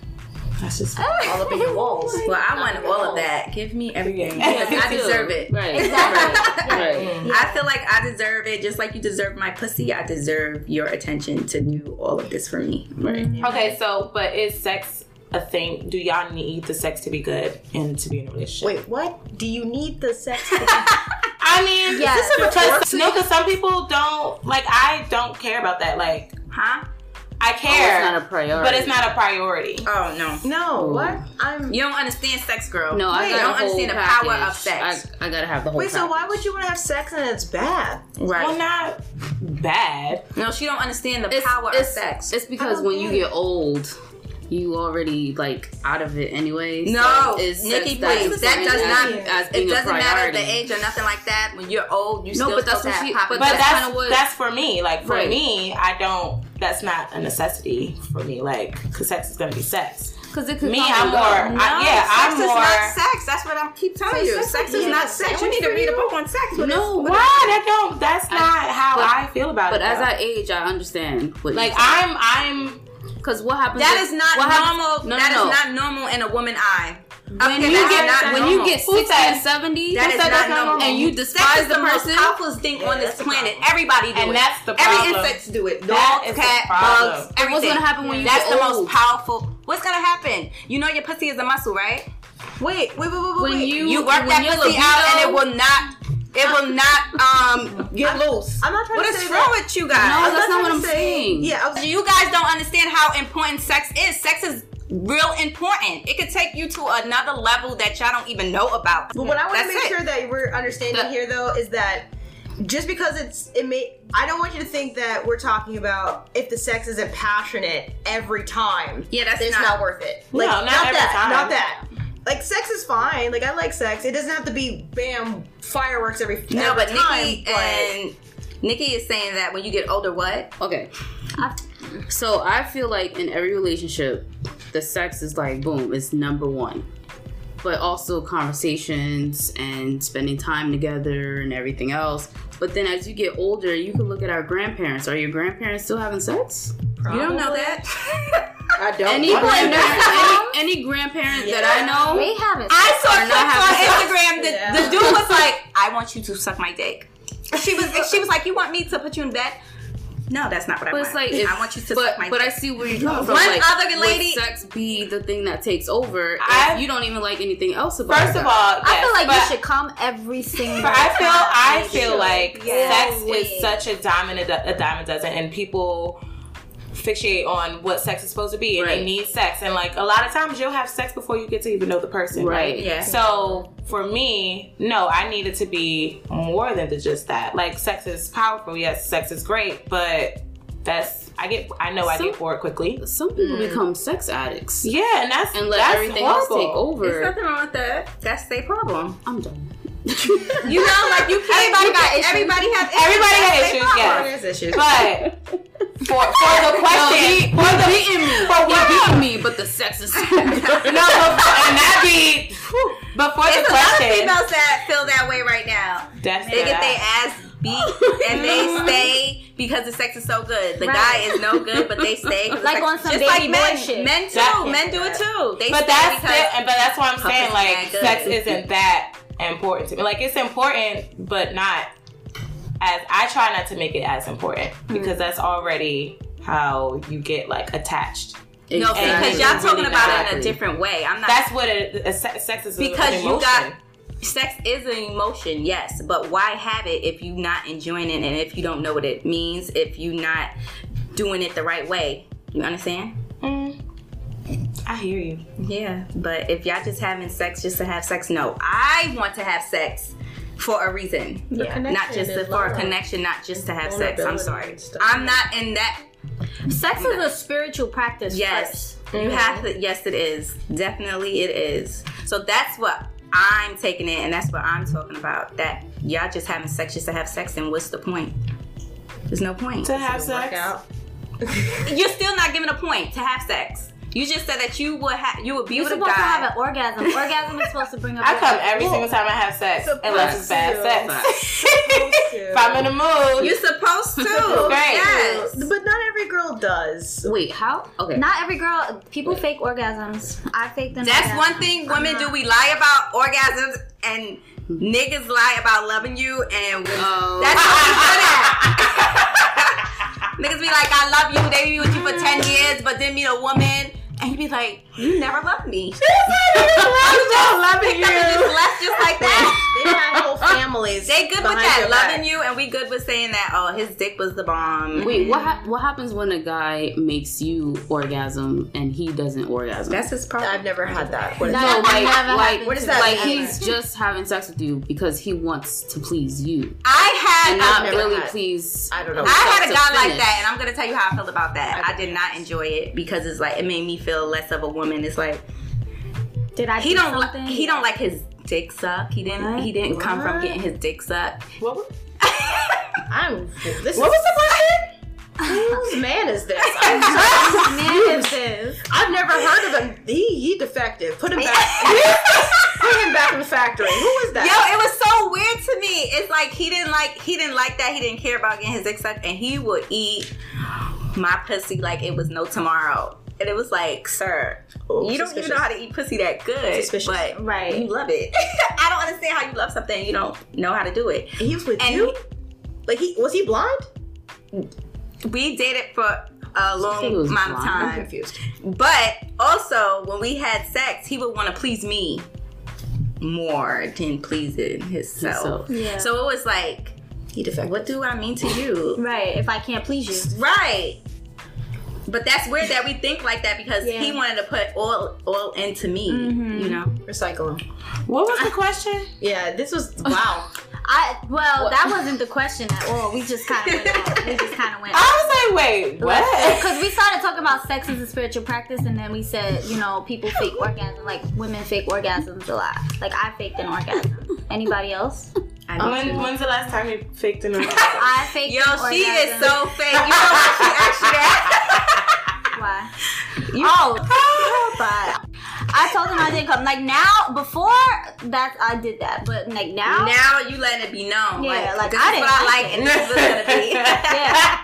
that's just All up in your <laughs> oh walls. well, I want all of that. Give me everything Yeah. because I deserve it. Right. Right. right. Mm. I feel like I deserve it, just like you deserve my pussy. I deserve your attention to do all of this for me. Right. Mm-hmm. Okay, so but is sex a thing? Do y'all need the sex to be good and to be in a relationship? Wait, what? Do you need the sex? I mean, Yeah. is this a Because- because no, because some people don't like. I don't care about that. Like, Huh? I Oh, care, it's not a priority. but it's not a priority. Oh no. no. What? I'm. You don't understand sex, girl. No, I you got don't understand the power of sex. I, I gotta have the whole. Wait. So why would you want to have sex and it's bad? right. Well, not bad. no, she don't understand the It's, power it's, of sex. It's because when you it. get old, you already like out of it anyway. so No, it's Nikki, sex that please. is That does not. as It doesn't matter the age or nothing like that. When you're old, you No, still but that's what she- have but But That's that's kinda what- that's for me. Like for Right. me, I don't. That's not a necessity for me. Like, cause sex is gonna be sex. Cause it could Me, I'm and go. more. I, yeah, sex I'm is more. not sex. That's what I keep telling you. sex Sex is is not not sex. sex You need to read a book on sex. No, Why? That don't. That's not how but- I feel about But it. But as. I age, I understand. What like, you're. I'm. I'm. Cause what happens? That is- is not what happens- normal. No, That is no, no. not normal in a woman eye. When Okay, you get not when normal. you get Who sixty and seventy, That is said not that's not normal. normal? and you Sex despise is the the most powerful thing on this planet. Everybody do And it. that's the Every problem. insects do it. That Dogs, cat, problem. bugs. And what's gonna happen when you That's get the old? most powerful. What's gonna happen? You know your pussy is a muscle, right? Wait, wait, wait, wait, wait. When you You work when that your pussy out, and it will not. It will not um get loose. I'm not trying What to is say wrong with you guys? No, I'm that's not trying what I'm say- saying. Yeah, I was, You guys don't understand how important sex is. Sex is real important. It could take you to another level that y'all don't even know about. But what I want to make it. sure that we're understanding The- here, though, is that just because it's it may I don't want you to think that we're talking about if the sex isn't passionate every time. Yeah, that's then it's not- not, worth it. No, Like not every that. time. Not that. Like sex is fine. Like I like sex. It doesn't have to be bam fireworks every No, every but time, Nikki but- and Nikki is saying that when you get older, what? Okay. I- So I feel like in every relationship, the sex is like boom, it's number one. But also conversations and spending time together and everything else. But then as you get older, you can look at our grandparents. Are your grandparents still having sex? You don't know that. <laughs> I don't. Any I grandparent, any, <laughs> any grandparent that I know, They haven't. I saw Or not clips on. Instagram. The, Yeah. the dude was like, <laughs> "I want you to suck my dick." She was. She was like, "You want me to put you in bed?" No, that's not what I but want. it's like, if, I want you to but, but. I see where you're coming from. One like, other would lady- sex be the thing that takes over I- if you don't even like anything else about First of all, yes, I feel like but, you should come every single. but I feel time. I feel like Yeah. sex Wait. is such a dominant a dime a dozen, and people fixate on what sex is supposed to be, and they need sex, and like a lot of times you'll have sex before you get to even know the person, Right. right? Yeah. So for me, no, I need it to be more than just that. Like sex is powerful, yes, sex is great, but that's I get I know I get bored quickly. Some people mm. become sex addicts Yeah, and that's and let that's everything else take over. There's nothing wrong with that. That's their problem. I'm done. <laughs> You know, like you can't. Everybody you got can't- issues. Everybody has issues. Everybody has issues, problem. yes. Issues. But for for the question, for the beating me. For he what? beating me, but the sex is. <laughs> no, but, and that be but for There's the a lot of question, females that feel that way right now. that's They get their ass beat and they <laughs> stay because the sex is so good. The Right. guy is no good, but they stay Like on some just baby like boy men. shit. Men too. That- men do it too. They But stay that's it, and but that's what I'm saying. Like sex isn't that important to me. Like it's important, but not as I try not to make it as important because mm. that's already how you get like attached. no, Exactly. because y'all talking Really about it in a different way. I'm not. That's what it, a sex is. because you got sex is an emotion, yes, but why have it if you're not enjoying it and if you don't know what it means, if you're not doing it the right way? You understand? I hear you. Yeah, but if y'all just having sex just to have sex, no. I want to have sex for a reason. Yeah. Not just to, for a connection, not just to have sex. I'm sorry. stuff. I'm not in that. Sex is a spiritual practice. Yes. first. You have to. Yes, it is. Definitely, it is. So that's what I'm taking it, and that's what I'm talking about. That y'all just having sex just to have sex, and what's the point? There's no point. To have sex. <laughs> <laughs> You're still not giving a point to have sex. You just said that you would have. You would be You're with a supposed to have an orgasm. Orgasm is supposed to bring up. I come your- every single time I have sex, unless it's bad Facts. sex. <laughs> if I'm in the mood, You're supposed to. Great. Yes. But not every girl does. Wait, how? Okay. Not every girl. People fake orgasms. I faked an That's orgasm. one thing women do. We lie about orgasms and niggas lie about loving you and Oh. that's what we good at. <laughs> niggas be like, I love you, they be with you for 10 <laughs> years, but then meet a woman and you be like, you never loved me. loving Picked up and just left just like that. They have whole families. They good with that, your back. loving you, and we good with saying that, oh, his dick was the bomb. Wait, what ha- what happens when a guy makes you orgasm and he doesn't orgasm? That's his problem. I've never had that. What is That no, never like, happened like, to what does me. that like mean? he's just having sex with you because he wants to please you I had and a not really had- please. I don't know. I had a to guy like that, and I'm gonna tell you how I felt about that. I- I did not enjoy it because it's like it made me feel less of a woman. It's like Did I? he do don't something? like he don't like his dick sucked. He didn't What? he didn't come from getting his dick sucked. What, was- <laughs> I'm. This what is, was the question? whose <laughs> man is this? <laughs> I'm sorry. Whose man is this? I've never heard of him. He he defective. Put him back. Put him back in the factory. Who is Yo, that? Yo, it was so weird to me. It's like he didn't like he didn't like that. He didn't care about getting his dick sucked, and he would eat my pussy like it was no tomorrow. And it was like, sir, Oh, you don't even know how to eat pussy that good, Suspicious. but Right. you love it. <laughs> I don't understand how you love something you don't know how to do it. he was with And you. Like he was he blind? we dated for a long was amount of blind. I'm time. confused. But also, when we had sex, he would want to please me more than pleasing himself. Himself. Yeah. So it was like, He defected. what do I mean to you? Right. If I can't please you. Right. But that's weird that we think like that because Yeah. he wanted to put all all into me, you mm-hmm. know. Recycle him. What was the question? Yeah, this was wow. <laughs> I well, that wasn't the question at all. We just kind of went off. We just kind of went. I was like, wait, what? <laughs> Because we started talking about sex as a spiritual practice, and then we said, you know, people fake orgasm, like women fake orgasms a lot. Like I faked an orgasm. Anybody else? When, when's the last time you faked an <laughs> orgasm? I faked Yo, an she is so fake. You know why she actually asked you oh, <laughs> but I told him I didn't come. Like now, before that, I did that, but like now, now you letting it be known. Yeah, like, this I didn't I like like, and this is what's gonna be. <laughs> yeah,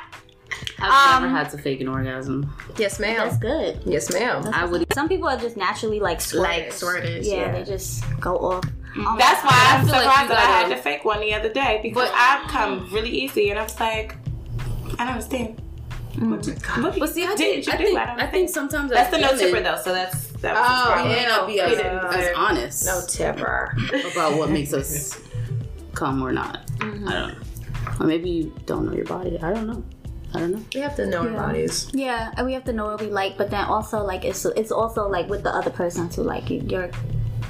I've Um, never had to fake an orgasm. Yes, ma'am. that's good. Yes, ma'am. I would. Some people are just naturally like squirters. Like squirters, Yeah, yeah. they just go off. Um, That's why I'm feel like surprised that I had to fake one the other day because I've come really easy and I was like, I don't understand. What, what But see, I did think, you I do? think, I don't I think sometimes That's the no tipper though, so that's that was Oh, his We may not be as, Yeah. as honest No tipper. about what makes us come or not. Mm-hmm. I don't know. Or maybe you don't know your body. I don't know. I don't know. We have to know our bodies. Yeah, and we have to know what we like, but then also like it's it's also like with the other person too. Like you- your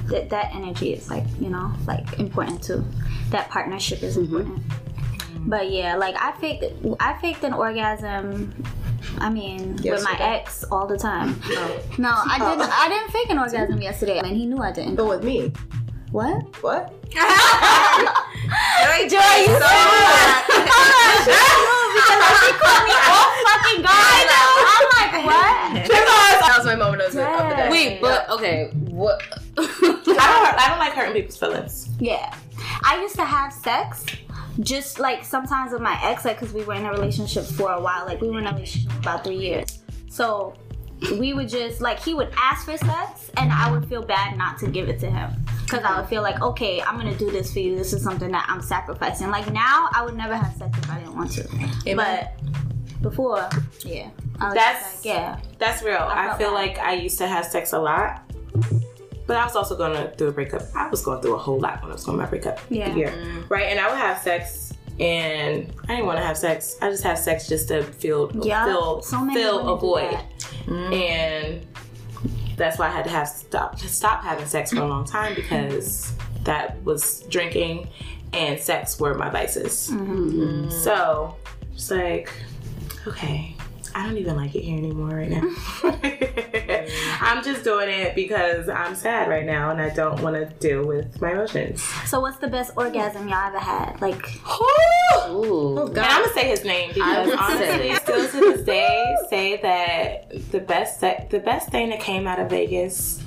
that that energy is like you know like important too. That partnership is mm-hmm. important. But yeah, like I faked I faked an orgasm. I mean, with my ex all the time. Oh. No, I didn't. Oh. I didn't fake an orgasm yesterday, and he knew I didn't. But with me. What? What? Joy, Joy, you so <laughs> Fucking God! I'm like, what? That was my moment of the, of the day. Wait, but okay. What? I don't, I don't like hurting people's feelings. Yeah. I used to have sex just like sometimes with my ex, like, because we were in a relationship for a while. Like, we were in a relationship for about three years. So we would just, like, he would ask for sex, and I would feel bad not to give it to him. Because I would feel like, okay, I'm going to do this for you. This is something that I'm sacrificing. Like, now, I would never have sex if I didn't want to. Amen. But before, yeah. I was That's- like, yeah. That's real. I, felt feel bad. like I used to have sex a lot. But I was also going through a breakup. I was going through a whole lot when I was going through my breakup. Yeah. year. Mm-hmm. Right? And I would have sex and I didn't want to have sex. I just have sex just to feel Yeah. fill so fill a void. that. Mm-hmm. And that's why I had to have stop stop having sex for a long time because that was drinking and sex were my vices. Mm-hmm. mm-hmm. So it's like, okay, I don't even like it here anymore right now. <laughs> I'm just doing it because I'm sad right now and I don't want to deal with my emotions. So, what's the best orgasm y'all ever had? Like, Ooh. And I'm gonna say his name because honestly, say- still to this day, say that the best se- the best thing that came out of Vegas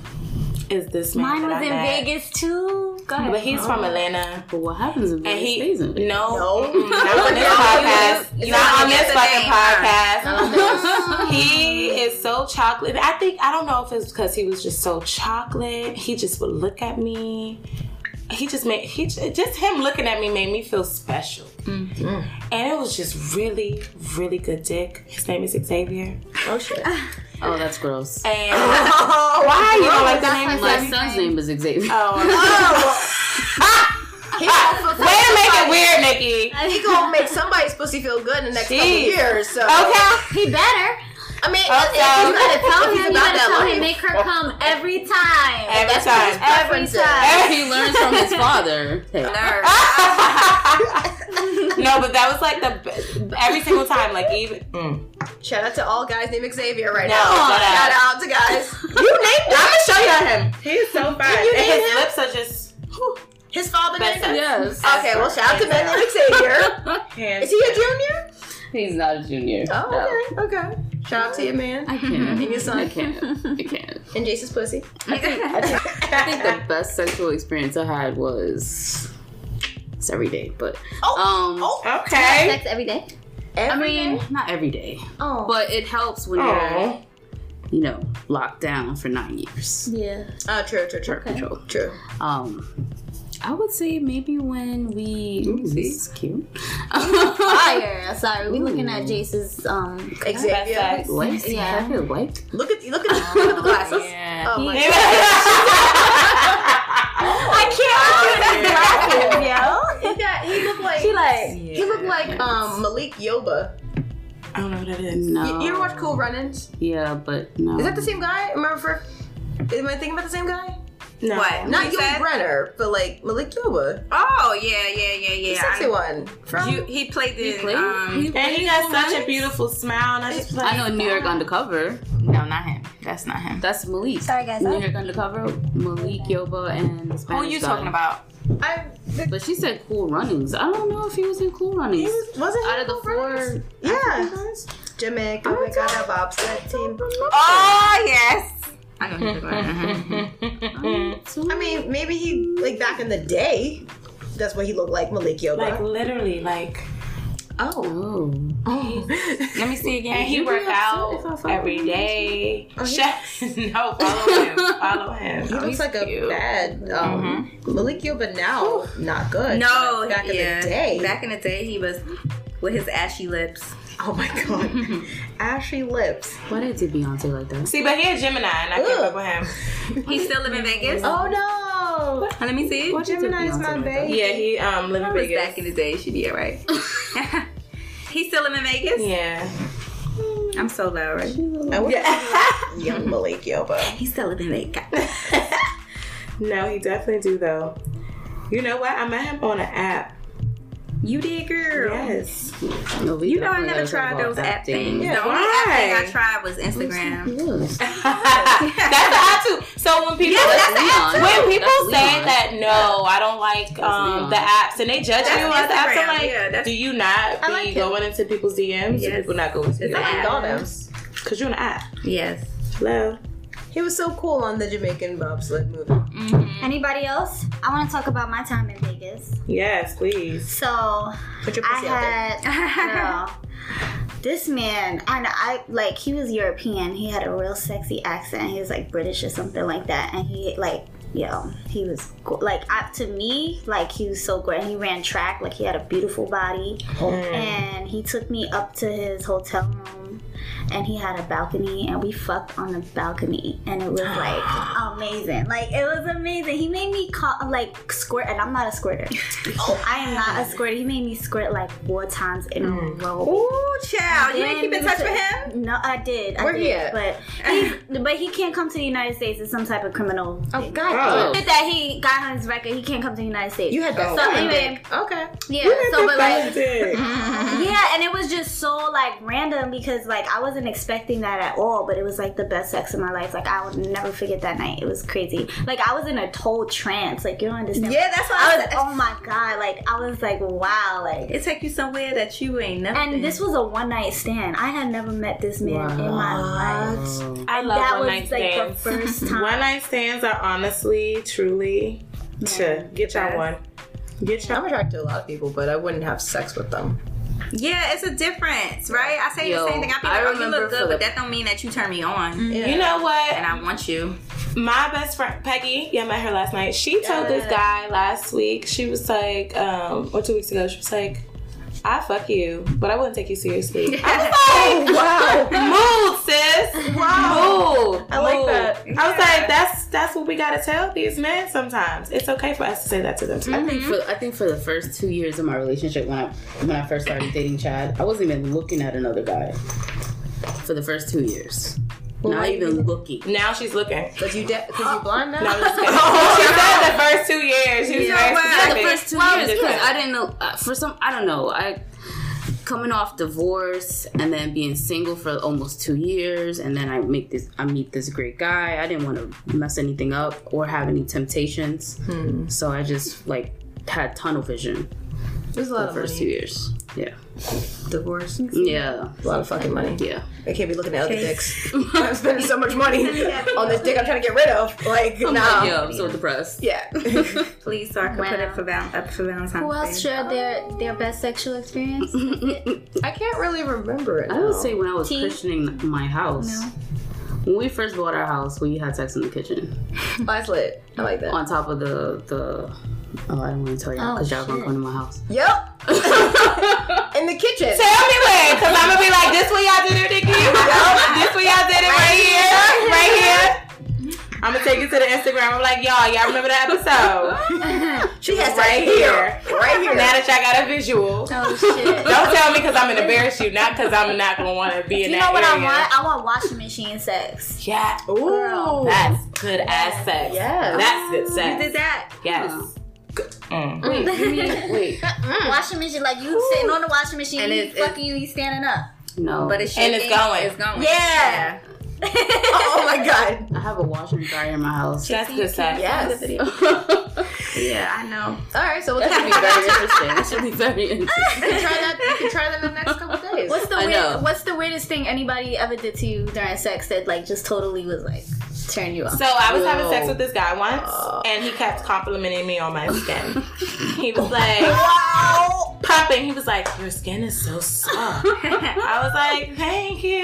is this man. mine was in met. Vegas too. Go ahead. but he's from Atlanta. But what happens if And it he stays in no, No. not on this podcast. you- you not on this fucking podcast. he is so chocolate. I think I don't know if it's because he was just so chocolate. He just would look at me. He just made he just him looking at me made me feel special. Mm-hmm. And it was just really, really good dick. His name is Xavier. Oh shit. <laughs> Oh, that's gross. And <laughs> why you don't like the name? My Xavier. son's name is Xavier. Oh, <laughs> way to make it weird, Nikki. He gonna make somebody's pussy feel good in the next couple years. So Okay. He better. I mean, Oh, if- so- if You better tell him. You about better that tell him. Make her come every time. Every time. Every preferences. time. he learns from his <laughs> father. <laughs> No, but that was like the every single time, like even. Mm. Shout out to all guys named Xavier right No, now. shut up. Shout out to guys. <laughs> You named him. I'm gonna show you him. He's so fine. you And his him? lips are just. whew, His father Best named him. yes. Okay, well, shout out to men named Xavier. Is he a junior? He's not a junior. Oh, No. okay, okay. Shout out to your man I can't. and your son I can't. I can't. and Jason's pussy. I think, I think, I think the best sexual experience I had was it's every day, but Oh, um, oh, Okay. Sex every day. I mean, day? not every day, oh, but it helps when Oh. you're, you know, locked down for nine years. Yeah. oh, true, true, true, Control. true. Um, I would say maybe when we. Ooh, this is cute. <laughs> fire. Sorry, we're looking at Jace's um. exactly. Yeah. Yeah. Xavier White. Look at look at oh, look at the glasses. Yeah. Oh my god. <laughs> I can't oh, look yo. He got. He looked like. She like. Yeah. He looked like um Malik Yoba. I don't know what that is. No. You, you ever watch Cool Runnings? Yeah, but no. Is that the same guy? Remember for? Am I thinking about the same guy? No. What? Not He Yul said- Brynner, but like Malik Yoba, Oh yeah, yeah, yeah, the yeah. sexy I- one from. You, he played the. played? Um, He- And he got such a beautiful smile, and I just I know New York Undercover. no, not him. That's not him. That's Malik. Sorry, guys. New York Undercover, Malik Yoba, and the Who Spanish are you guy. talking about? I, But she said Cool Runnings. I don't know if he was in Cool Runnings. he was, wasn't he Out of the four, Runnings? Yeah. Jamaica, we got a bobsled team. Oh yes. I know who you're talking about. I mean, maybe he like back in the day. That's what he looked like, Malik Yoba. like literally, like oh, Oh. <laughs> Let me see again. and he You'd work upset if I out followed every him. day. Oh, he- <laughs> no, follow him. Follow <laughs> him. he looks like a bad um, Malik Yoba now. Not good. No, But back yeah. in the day. Back in the day, he was with his ashy lips. <laughs> oh my god, ashy lips. Why did it Beyonce like that? See, but he a Gemini, and I can't Ugh. fuck with him. He still live in Vegas. Oh no, Let me see. Why did it Gemini's Beyonce my like baby. Yeah, he um live in That Vegas. back in the day. Should be alright. <laughs> he still live in Vegas. Yeah. I'm so loud, right? I would young <laughs> Malik Yoba. He still live in Vegas. No, he definitely do though. You know what? I met him on an app. You did, girl. Yes. No, You know I never tried those that app things. Yeah, the only why? app thing I tried was Instagram. Yes. <laughs> that's the app too. So when people that's the app too. when people That's say Leon. that no, I don't like um the apps and they judge That's you on the apps, I'm Instagram, like, yeah, do you not be like going into people's DMs? Do Yes. people not go into It's your an I app. got him. Because you're an app. Yes. Hello. He was so cool on the Jamaican bobsled movie. Mm-hmm. Anybody else? I want to talk about my time in Vegas. Yes, please. So Put your I pussy out had <laughs> girl, this man, and I like he was European. He had a real sexy accent. He was like British or something like that, and he like. Yo, he was go- like I, to me, like he was so great. He ran track, like he had a beautiful body, and he took me up to his hotel room, and he had a balcony, and we fucked on the balcony, and it was like <gasps> amazing. Like it was amazing. He made me call, like squirt, and I'm not a squirter. <laughs> Oh, I am not a squirter. He made me squirt like four times in a mm. row. Ooh, child. You didn't keep in touch with him? No, I did. I Where did, he at? But he, <laughs> but he can't come to the United States. It's some type of criminal. Oh thing. God, Oh. Did that he got on his record? He can't come to the United States. you had that. Oh. So anyway, okay. yeah. So but like. <laughs> Yeah, and it was just so like random because like I wasn't expecting that at all, but it was like the best sex of my life. Like I would never forget that night. It was crazy. Like I was in a total trance. Like you don't understand. Yeah, that's why I I was. was. Oh my god! Like I was like, wow. Like It took you somewhere that you ain't never. and been. this was a one night stand. I had never met this man in my life. I And love that one was night like stands. the first <laughs> time. One night stands are honestly, truly, to get y'all one. Get y'all. I'm attracted to a lot of people, but I wouldn't have sex with them. Yeah, it's a difference, right? I say Yo, the same thing. I be I like, oh, you look good, the- but that don't mean that you turn me on, Yeah. You know what? and I want you. My best friend Peggy, yeah, I met her last night. She told this guy last week. She was like, um, or two weeks ago. She was like, "I fuck you, but I wouldn't take you seriously." <laughs> I was like, oh, "Wow, <laughs> mood, sis. Wow, mood. I like mood." that. I was like, "That's that's what we gotta tell these men. Sometimes it's okay for us to say that to them too." I think mm-hmm. for I think for the first two years of my relationship, when I when I first started dating Chad, I wasn't even looking at another guy. For the first two years, not why even looking. Now she's looking. Cause you de- cause you blind now. No, I'm just <laughs> she said the first two years. She was You know very what? Yeah, the first two Well, years because. I didn't know. Uh, for some, I don't know. I coming off divorce and then being single for almost two years, and then I make this. I meet this great guy. I didn't want to mess anything up or have any temptations, so I just like had tunnel vision There's a the lot of first two years. Yeah, Divorce. yeah, A lot of fucking money. yeah. I can't be looking at other dicks. <laughs> I'm spending so much money <laughs> on this dick I'm trying to get rid of. Like, oh nah. Yeah, I'm so depressed. Yeah. <laughs> Please, so I can put it for, val- up for Valentine's Who else shared their their best sexual experience? I can't really remember it. I would now. say when I was Tea? christening my house. No. When we first bought our house, we had sex in the kitchen Oh, that's lit. I like that. on top of the the. Oh, I don't want to tell y'all Oh, because y'all gonna come to my house. Yep. <laughs> In the kitchen. Tell me when, because I'm gonna be like, this where y'all did it, Nikki. this where y'all did it right here, right here. <laughs> I'm gonna take you to the Instagram. I'm like, y'all, y'all remember that episode? <laughs> She has right here, right here. Now that y'all got a visual. Oh shit. Don't tell me because I'm gonna embarrass you, not because I'm not gonna want to be in You that know what area. I want? I want washing machine sex. Yeah, Ooh. that's good ass sex. Yes. that's good You sex. did that. Yes. Mm. Wait, you mean, <laughs> wait, Washing machine, like you sitting on the washing machine, And and it's- he's fucking you, he's standing up. no. But it's And it's shaking, going. It's going. Yeah. <laughs> oh my god. I have a washer and dryer in my house. That's good sex. Yes. <laughs> Yeah, I know. All right, so we'll That should be very interesting. That should be very interesting. You can try that. You can try that in the next couple days. What's the weird. What's the weirdest thing anybody ever did to you during sex that like just totally was like turn you on? So I was having sex with this guy once, uh. and he kept complimenting me on my skin. he was <laughs> like, popping. He was like, "Your skin is so soft." I was like, "Thank you,"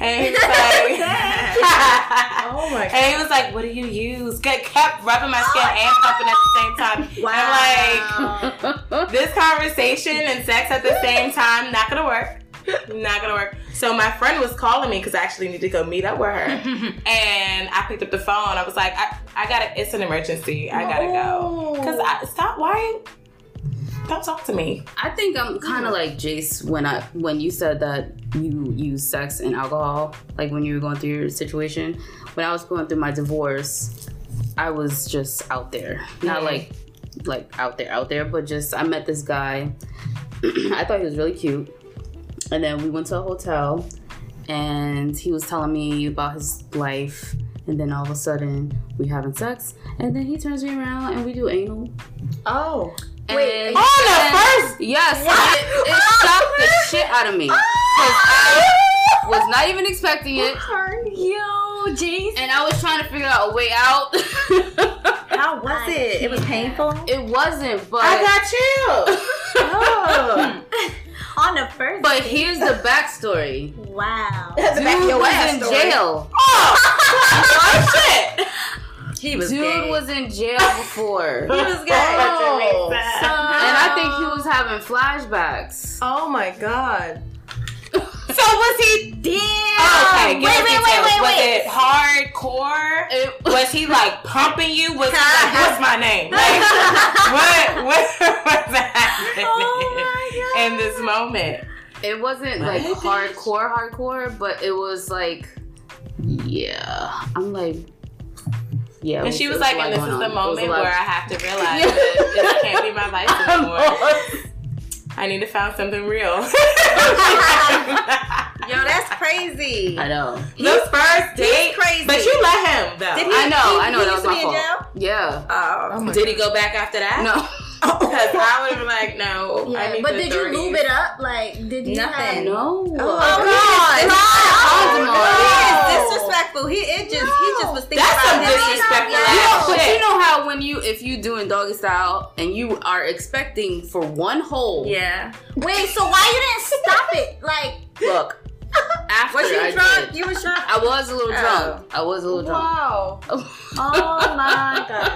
and he was <laughs> like, <laughs> Oh my And he was like, "What do you use?" Ke- Kept rubbing my skin and pumping at the same time. I'm like, this conversation and sex at the same time not gonna work. <laughs> Not gonna work. So my friend was calling me because I actually need to go meet up with her, <laughs> and I picked up the phone. I was like, I, I gotta. It's an emergency. I gotta go. Cause I stop. Why? Don't talk to me. I think I'm kind of like Jace when I when you said that you use sex and alcohol, like when you were going through your situation. When I was going through my divorce, I was just out there, not like like out there, out there, but just I met this guy. <clears throat> I thought he was really cute, and then we went to a hotel, and he was telling me about his life. And then all of a sudden, we having sex, and then he turns me around and we do anal. Oh. And On the first. Yes, it, it <laughs> shocked the shit out of me. Ah! 'Cause I was not even expecting it, Yo, jeez. and I was trying to figure out a way out. <laughs> How was it? It was painful. it wasn't, but I got you. <laughs> Oh. On the first. but here's the backstory. <laughs> wow. That's the back Dude was in story. jail. Oh! <laughs> oh shit. He was Dude gay. was in jail before, <laughs> he was gay. Oh. and I think he was having flashbacks. Oh my god. So was he? Damn. Oh, okay, give wait, us wait, wait, wait, Was wait. it hardcore? It- Was he like pumping you? Was he like, <laughs> what's my name? Like, <laughs> what, what was happening Oh my in this moment? It wasn't like hardcore, hardcore, but it was like, yeah. I'm like, yeah. it And she it was like, and this is the on. It moment where I have to realize that this can't be my life <laughs> anymore. I need to find something real. <laughs> <laughs> Yo, that's crazy. I know. the first date, crazy. but you let him though. Did he- I know. I know. he that used was to my in fault. Yeah. Oh. my Did he go back after that? No. Because <laughs> I would have been like, no. I Yeah, need but the did you lube it up? Like, did you Nothing. Have, No. Oh, oh God. Condom on. He is disrespectful. He it just he just was thinking That's about some that. disrespectful Yeah. ass But you know how when you if you doing doggy style and you are expecting for one hole. Yeah. Wait, so why you didn't stop it? Like, Look. After Was you I drunk? did, You was drunk. I was a little Oh. drunk. I was a little drunk. Wow. <laughs> oh my god.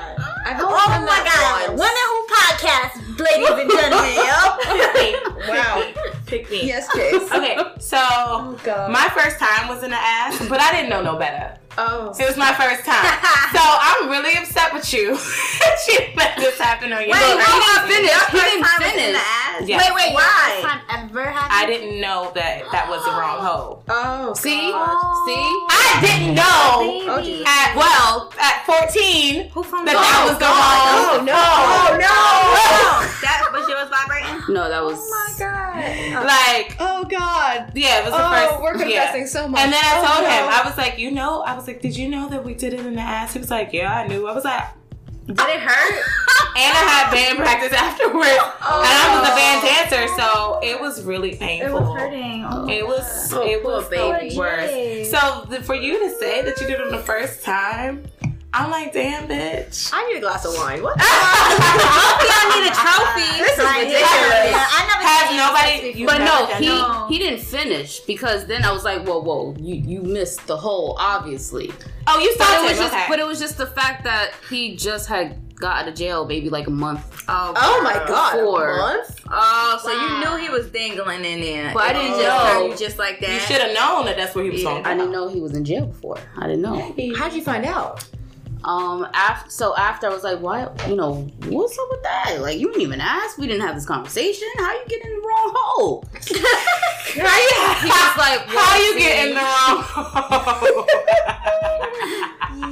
I've Oh my god. once. Women who podcast, ladies and gentlemen, yo. <laughs> Wow. Pick me. Yes, Jace. Okay, so Oh god. my first time was in the ass, but I didn't know no better. Oh. It was my first time. <laughs> so I'm really upset with you. <laughs> you let this happen on your Wait, first he didn't time. finish. He didn't Time was in finish. the ass. Yeah. Wait, wait, Why? Why? Time ever happened? I didn't know that that was the wrong hole. Oh. See? God. See? I didn't know Oh, Jesus. at well at 14 Who from that that was the wrong. Oh no. Oh no. <laughs> That was yours vibrating? No, that was. Oh, my God. Like Oh god. yeah, it was the Oh, first. we're yeah. confessing so much. And then I Oh, told no. him, I was like, you know, I was like, did you know that we did it in the ass? He was like, yeah, I knew. I was like, Did it hurt? <laughs> and I had band practice afterwards, and I was a band oh. dancer, so it was really painful. It was hurting. Oh, It was Oh, it was baby. the worst. So the, for you to say that you did it on the first time, I'm like, damn, bitch. I need a glass of wine. What? <laughs> I need a trophy. <laughs> This is ridiculous. I never Has nobody? you But no, he that? he didn't finish because then I was like, whoa, whoa, you you missed the hole, obviously. Oh, you thought it was just, okay. but it was just the fact that he just had got out of jail, maybe like a month. Oh, Oh my god. Four. A month? Oh, so Wow. you knew he was dangling in there. But I didn't just know. you just like that. you should have known that that's what he was Yeah. talking I didn't know he was in jail before. I didn't know. How'd you find out? Um, after so after I was like, why? You know, what's up with that? Like, you didn't even ask. We didn't have this conversation. How you get in the wrong hole? <laughs> How you, He was like, <laughs> how you get in the wrong <laughs> hole?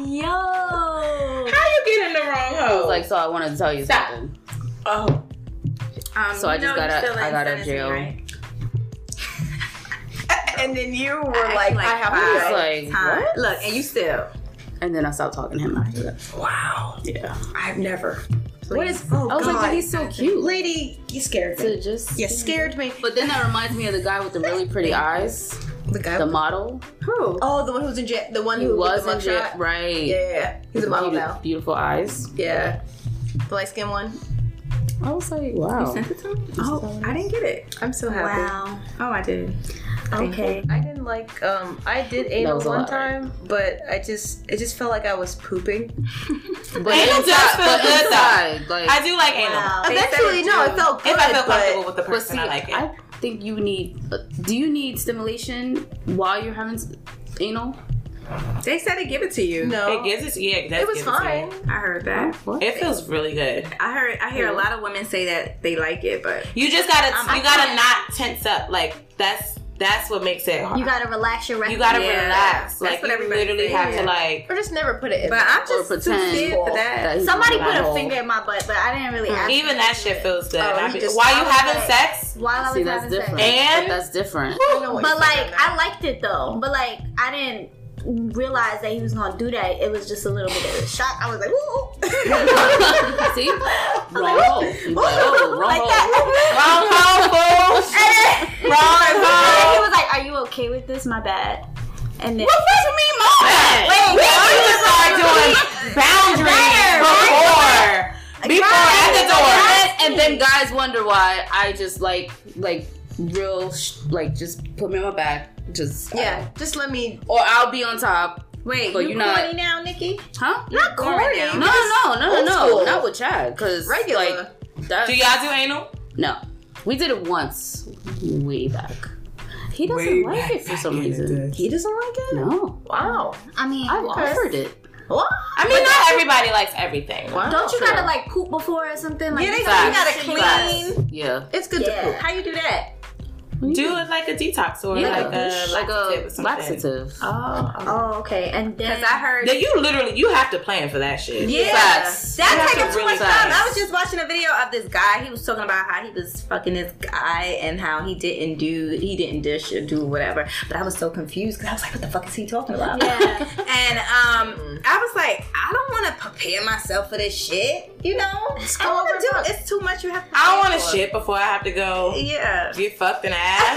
Yo. How you get in the wrong I was hole? like, so I wanted to tell you Stop. something. oh, Um, So I just got out- I got out of jail. right? And then you were I like, like I have I was to like, Time. what? Look, and you still. And then I stopped talking to him after that. Wow. Yeah. I've never. What Please. is? Oh I was God. like, but he's so cute. lady, you scared me. to just You scared me. But then that reminds me of the guy with the really pretty eyes, The guy. the model. Who? oh, the one who's in jail. The one He who was with in the jail, mugshot. right? Yeah, yeah, yeah. He's a model Beauti- now. Beautiful eyes. Yeah. The light skin one. I was like, wow. Sent it to me? Oh, I didn't get it. I'm so happy. Wow. Oh, I did. Okay. I didn't like um I did anal one time, but I just it just felt like I was pooping. <laughs> But Anal does inside, feel but good, though. inside, like I do like anal. Wow. They said Eventually, no, it felt good. If I feel but- comfortable with the But person, see, I like it. I think you need. uh, Do you need stimulation while you're having s- anal? They said to give it to you. No, it gives it, yeah, it does it was give to you. fine. I heard that. What? It feels really good. I heard. I hear a lot of women say that they like it, but You just gotta, Um, I you gotta can't- not tense up. Like that's that's what makes it hard. You gotta relax your rectum. You gotta Yeah, relax. that's Like what you everybody literally says. have to like. Or just never put it in. but I'm just too pretend scared for that. that Somebody put a hole. finger in my butt, but I didn't really mm-hmm. ask. Even that shit feels good. Oh, you be- just- while you having like- sex, while I was See, that's having different. sex. And- But that's different. I know what But like. I liked it though. But like, I didn't realize that he was gonna do that. It was just a little bit of a shock. I was like, ooh. <laughs> See, <laughs> wrong hole. Wrong Like hole. that. wrong hole. Wrong <laughs> And then he was like, "Are you okay with this? My bad." And then What does it mean, my bad? Wait, we wait, to start doing boundaries before, before at the door. And then guys wonder why I just like like real sh- like just put me on my back, just yeah, just let me. or I'll be on top. Wait, But you you're not- corny now, Nikki? Huh? Not corny. now. No, no, no, no, no, school. not with Chad, because Regular. Like, that, Do y'all do anal? no, we did it once, way back. He doesn't Way like back it for some back in the reason. He doesn't like it. No, Wow. I mean, I've offered it. What? I mean, not everybody likes everything. Wow. don't you Sure. gotta like poop before or something? Like Yeah, they you gotta clean. Yeah, It's good Yeah. to poop. How you do that? Do it like a detox or yeah, like a like laxative a something. laxative. Oh, Oh, okay. And then because I heard. That you literally you have to plan for that shit. Yeah, Facts. that You have taking to too really much time. fast. I was just watching a video of this guy. He was talking about how he was fucking this guy and how he didn't do, he didn't dish or do whatever. But I was so confused because I was like, what the fuck is he talking about? Yeah. <laughs> and um, I was like, I don't want to prepare myself for this shit. You know, I want to do. drunk. It's too much. You have. to I don't want to shit before I have to go Yeah. get fucked in the ass.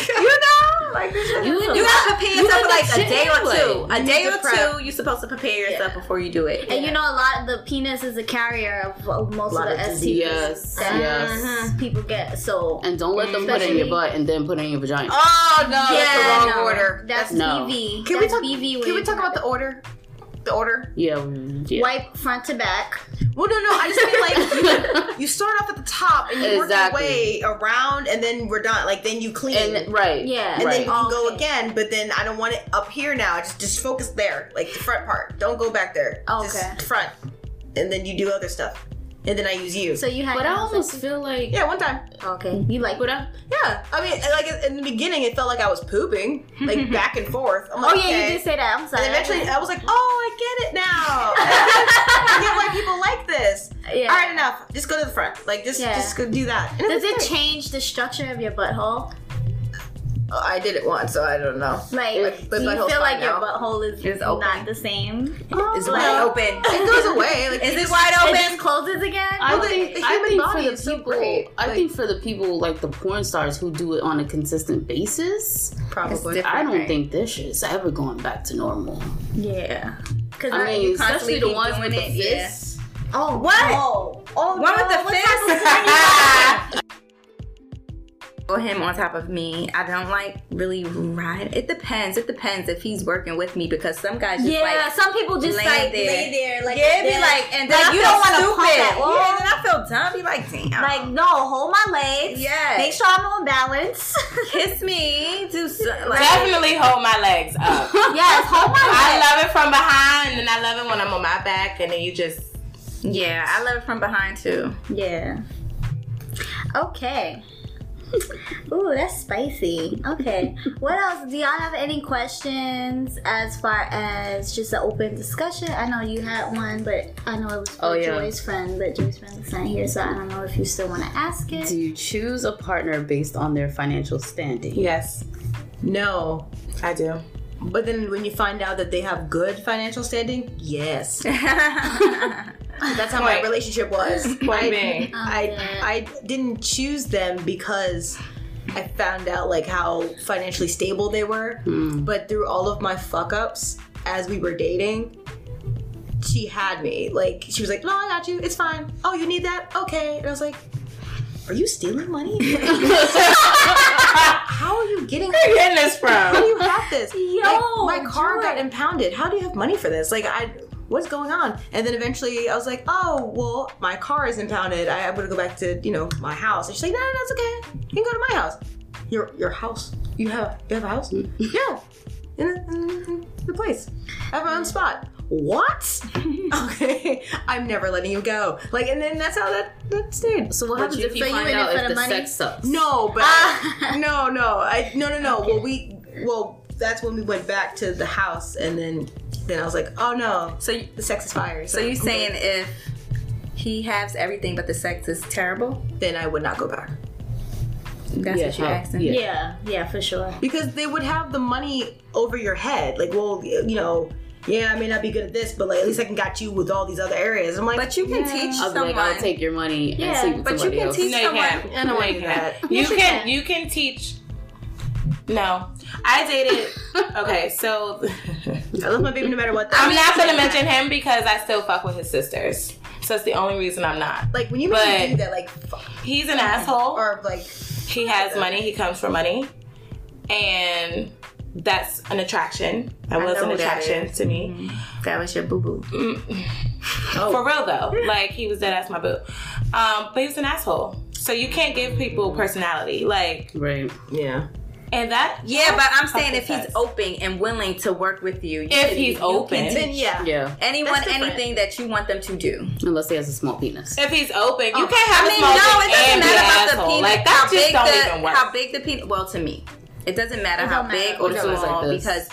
<laughs> you know, like this You you, gotta prepare yourself in for like a day or anyway. two. A You day or prep. two, you're supposed to prepare yourself before you do it. And you know, a lot of the penis is a carrier of of most of Lot the of STDs Yes, that yes. Uh-huh, people get. So And don't let them put it in your butt and then put it in your vagina. Oh no, that's yeah, the wrong no, order. That's No. BV. Can we That's talk? BV. Can we talk about the order? The order? Yeah, mm, yeah. wipe front to back? Well, no, no. I just mean like you, <laughs> you start off at the top and you work your way around, and then we're done. Like then you clean. And right, Yeah. and then you can go again, but then I don't want it up here now. Just just focus there, like the front part. Don't go back there. Okay. Just front, and then you do other stuff, and then I use you. So you had. But I almost feel like yeah, one time. Okay. You like. what I, Yeah, I mean, like in the beginning, it felt like I was pooping, like <laughs> back and forth. I'm Oh yeah, okay. you did say that. I'm sorry. And eventually, I was like, "Oh, I get it now. <laughs> I get why people like this." yeah. All right, enough. Just go to the front. Like, just Yeah. just go do that. And Does was it change the structure of your butthole? Oh, I did it once, so I don't know. Like, But- but do you feel like fine your now. butthole is It's open. not the same? It's Like- wide open. It goes <laughs> away. Like, Is it just- wide It open? just closes again. I Well, think, the I human think body for the is so people, great. I Like- think for the people like the porn stars who do it on a consistent basis, Probably. I don't right? think this shit is ever going back to normal. Yeah. Cause I mean, you especially the keep ones with the it, yeah. oh What? Oh, oh One with the what fist. <laughs> Or him on top of me. I don't like really ride. It depends. It depends if he's working with me because some guys just Yeah, like some people just lay like there. lay there, like yeah, be like, and Then then I you don't want to stupid. pump that. Well, Yeah, and then I feel dumb. Be like, damn. Like, no, hold my legs. Yeah. Make sure I'm on balance. <laughs> kiss me. Do so, like, Definitely hold my legs up. <laughs> yes, hold my Legs. I love it from behind, and then I love it when I'm on my back, and then you just. yeah, I love it from behind too. Yeah. Okay. <laughs> Ooh, that's spicy. Okay. What else? Do y'all have any questions as far as just an open discussion? I know you had one, but I know it was oh, for Oh, yeah. Joy's friend, but Joy's friend is not here, so I don't know if you still want to ask it. Do you choose a partner based on their financial standing? Yes, No. I do. But then when you find out that they have good financial standing, yes. <laughs> <laughs> That's how my relationship was. <laughs> Point I, being. Um, I, yeah. I didn't choose them because I found out like how financially stable they were. Hmm. But through all of my fuck ups as we were dating, she had me. Like she was like, "No, I got you. It's fine. Oh, you need that? Okay." And I was like, "Are you stealing money? <laughs> how are you getting?" Where you getting this from? How do you have this? <laughs> Yo, Like, my car Joy. got impounded. How do you have money for this? Like, I, what's going on? And then eventually, I was like, oh, well, my car is impounded. I, I'm gonna go back to, you know, my house. And she's like, no, no, that's okay. You can go to my house. Your, your house? You have, you have a house? <laughs> yeah, in, in, in the place. I have my own spot. What? <laughs> okay, I'm never letting you go. Like, and then that's how that that stayed. So what But happens if you so you find out if the the money? sex sucks? No, but Ah. no, no, I no, no, no. <laughs> Well, we well, that's when we went back to the house, and then then I was like, oh no, So, you- the sex is fire. so you saying if he has everything but the sex is terrible? then I would not go back That's Yeah, what you're how- asking. yeah. Yeah, yeah, for sure. because they would have the money over your head. Like, well, you know, yeah, I may not be good at this, but like at least I can got you with all these other areas. I'm like, But you can yeah. teach I'll someone. like, I'll take your money and sleep with but you somebody can else. teach No, you someone. can't. I don't No, want you do can't. that. You Yes, you can. can. You can teach. No, I dated. Okay, so <laughs> I love my baby no matter what. I'm not gonna mention him because I still fuck with his sisters. So that's the only reason I'm not. like when you But- make me do that, like, fuck, He's an asshole. or like, He has money. He comes for money, and that's an attraction. That I was an attraction to me. That was your boo boo. Oh, For real though, like he was dead ass my boo. Um, but he was an asshole. So you can't give people personality, like, Right. yeah, and that. Yeah, but I'm saying if he's open and willing to work with you, you If he's you open. can then yeah, Yeah. anyone anything that you want them to do. Unless he has a small penis. If he's open, you Oh, can't have I a mean, small no, dick it doesn't and be an matter about the penis. Like how just big don't the even work. how big the penis. Well, to me, it doesn't matter It how don't big or What if it was small like because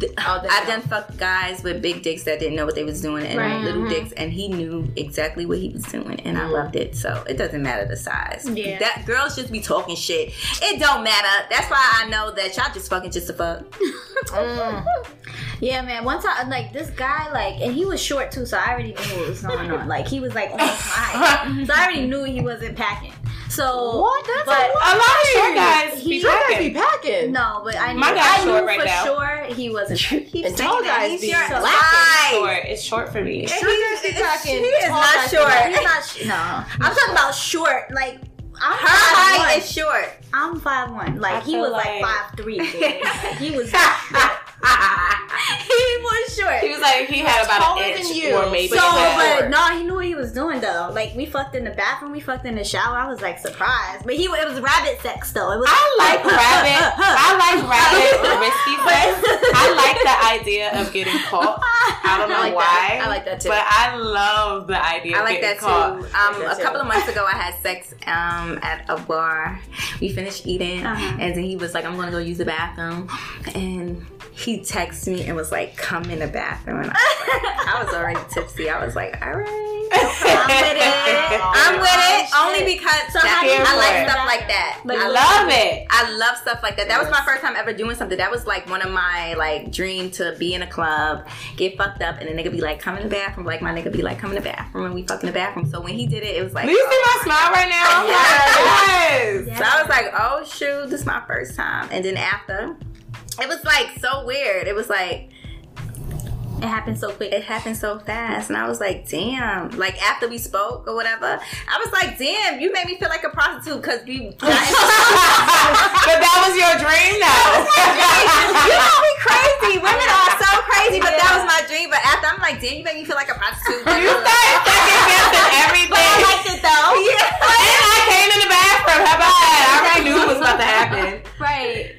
th- Oh, I've done fuck guys with big dicks that didn't know what they was doing and Right. little Mhm. dicks, and he knew exactly what he was doing, and I loved it. So it doesn't matter the size. Yeah. that girls just be talking shit. It don't matter. That's why I know that y'all just fucking just a fuck. <laughs> Yeah, man. One time, like this guy, like, and he was short too, so I already knew what was going on. <laughs> Like, he was like almost my height, so I already knew he wasn't packing. So What? That's but a a lot of short guys He- be Short guys be packing. packing. no, but I knew, My guy's I knew short right for now. sure he wasn't. Packing. <laughs> And tall guys be Short. lacking. Why? Short. It's short for me. Short guys be packing. He is not short. packing. He's not. Sh- no, I'm talking about short. Like I'm Her height 5'1". is short. I'm five one. Like I he was like like- five three. <laughs> He was. <laughs> he was short. He was like he had about an inch you, or maybe So, but no, he knew what he was doing though. Like we fucked in the bathroom, we fucked in the shower. I was like surprised, but he it was rabbit sex though. It was. I like rabbit. <laughs> I like rabbit risky <laughs> sex. I like the idea of getting caught. I don't know I like why. that. I like that too. But I love the idea. I of like getting that caught. too. Um, that a too. couple of months ago, I had sex um, at a bar. We finished eating, Uh-huh. and then he was like, "I'm gonna go use the bathroom," and he texted me and was like, "Come in the bathroom." And I was, like, I was already tipsy. I was like, "All right, I'm with it. <laughs> I'm with it." Oh, Only because So that- how I like about stuff like that. Like, I I love. love it. I love stuff like that. That was my first time ever doing something. That was like one of my like dream to be in a club, get fucked up, and the nigga be like, "Come in the bathroom." Like my nigga be like, "Come in the bathroom," and we fuck in the bathroom. So when he did it, it was like, Do you see oh my smile right now? Yes. Yes. So I was like, oh shoot, this is my first time. And then after, it was like so weird. It was like it happened so quick. It happened so fast. And I was like, damn. Like after we spoke or whatever, I was like, damn, you made me feel like a prostitute because you <laughs> But that was your dream though. you know we crazy. Women are so crazy, but yeah. that was my dream. But after I'm like, damn, you made me feel like a prostitute. you started fucking guessing everything. But I liked it though. Yeah. and I came in the bathroom. How about that? I already knew it was about to happen. Right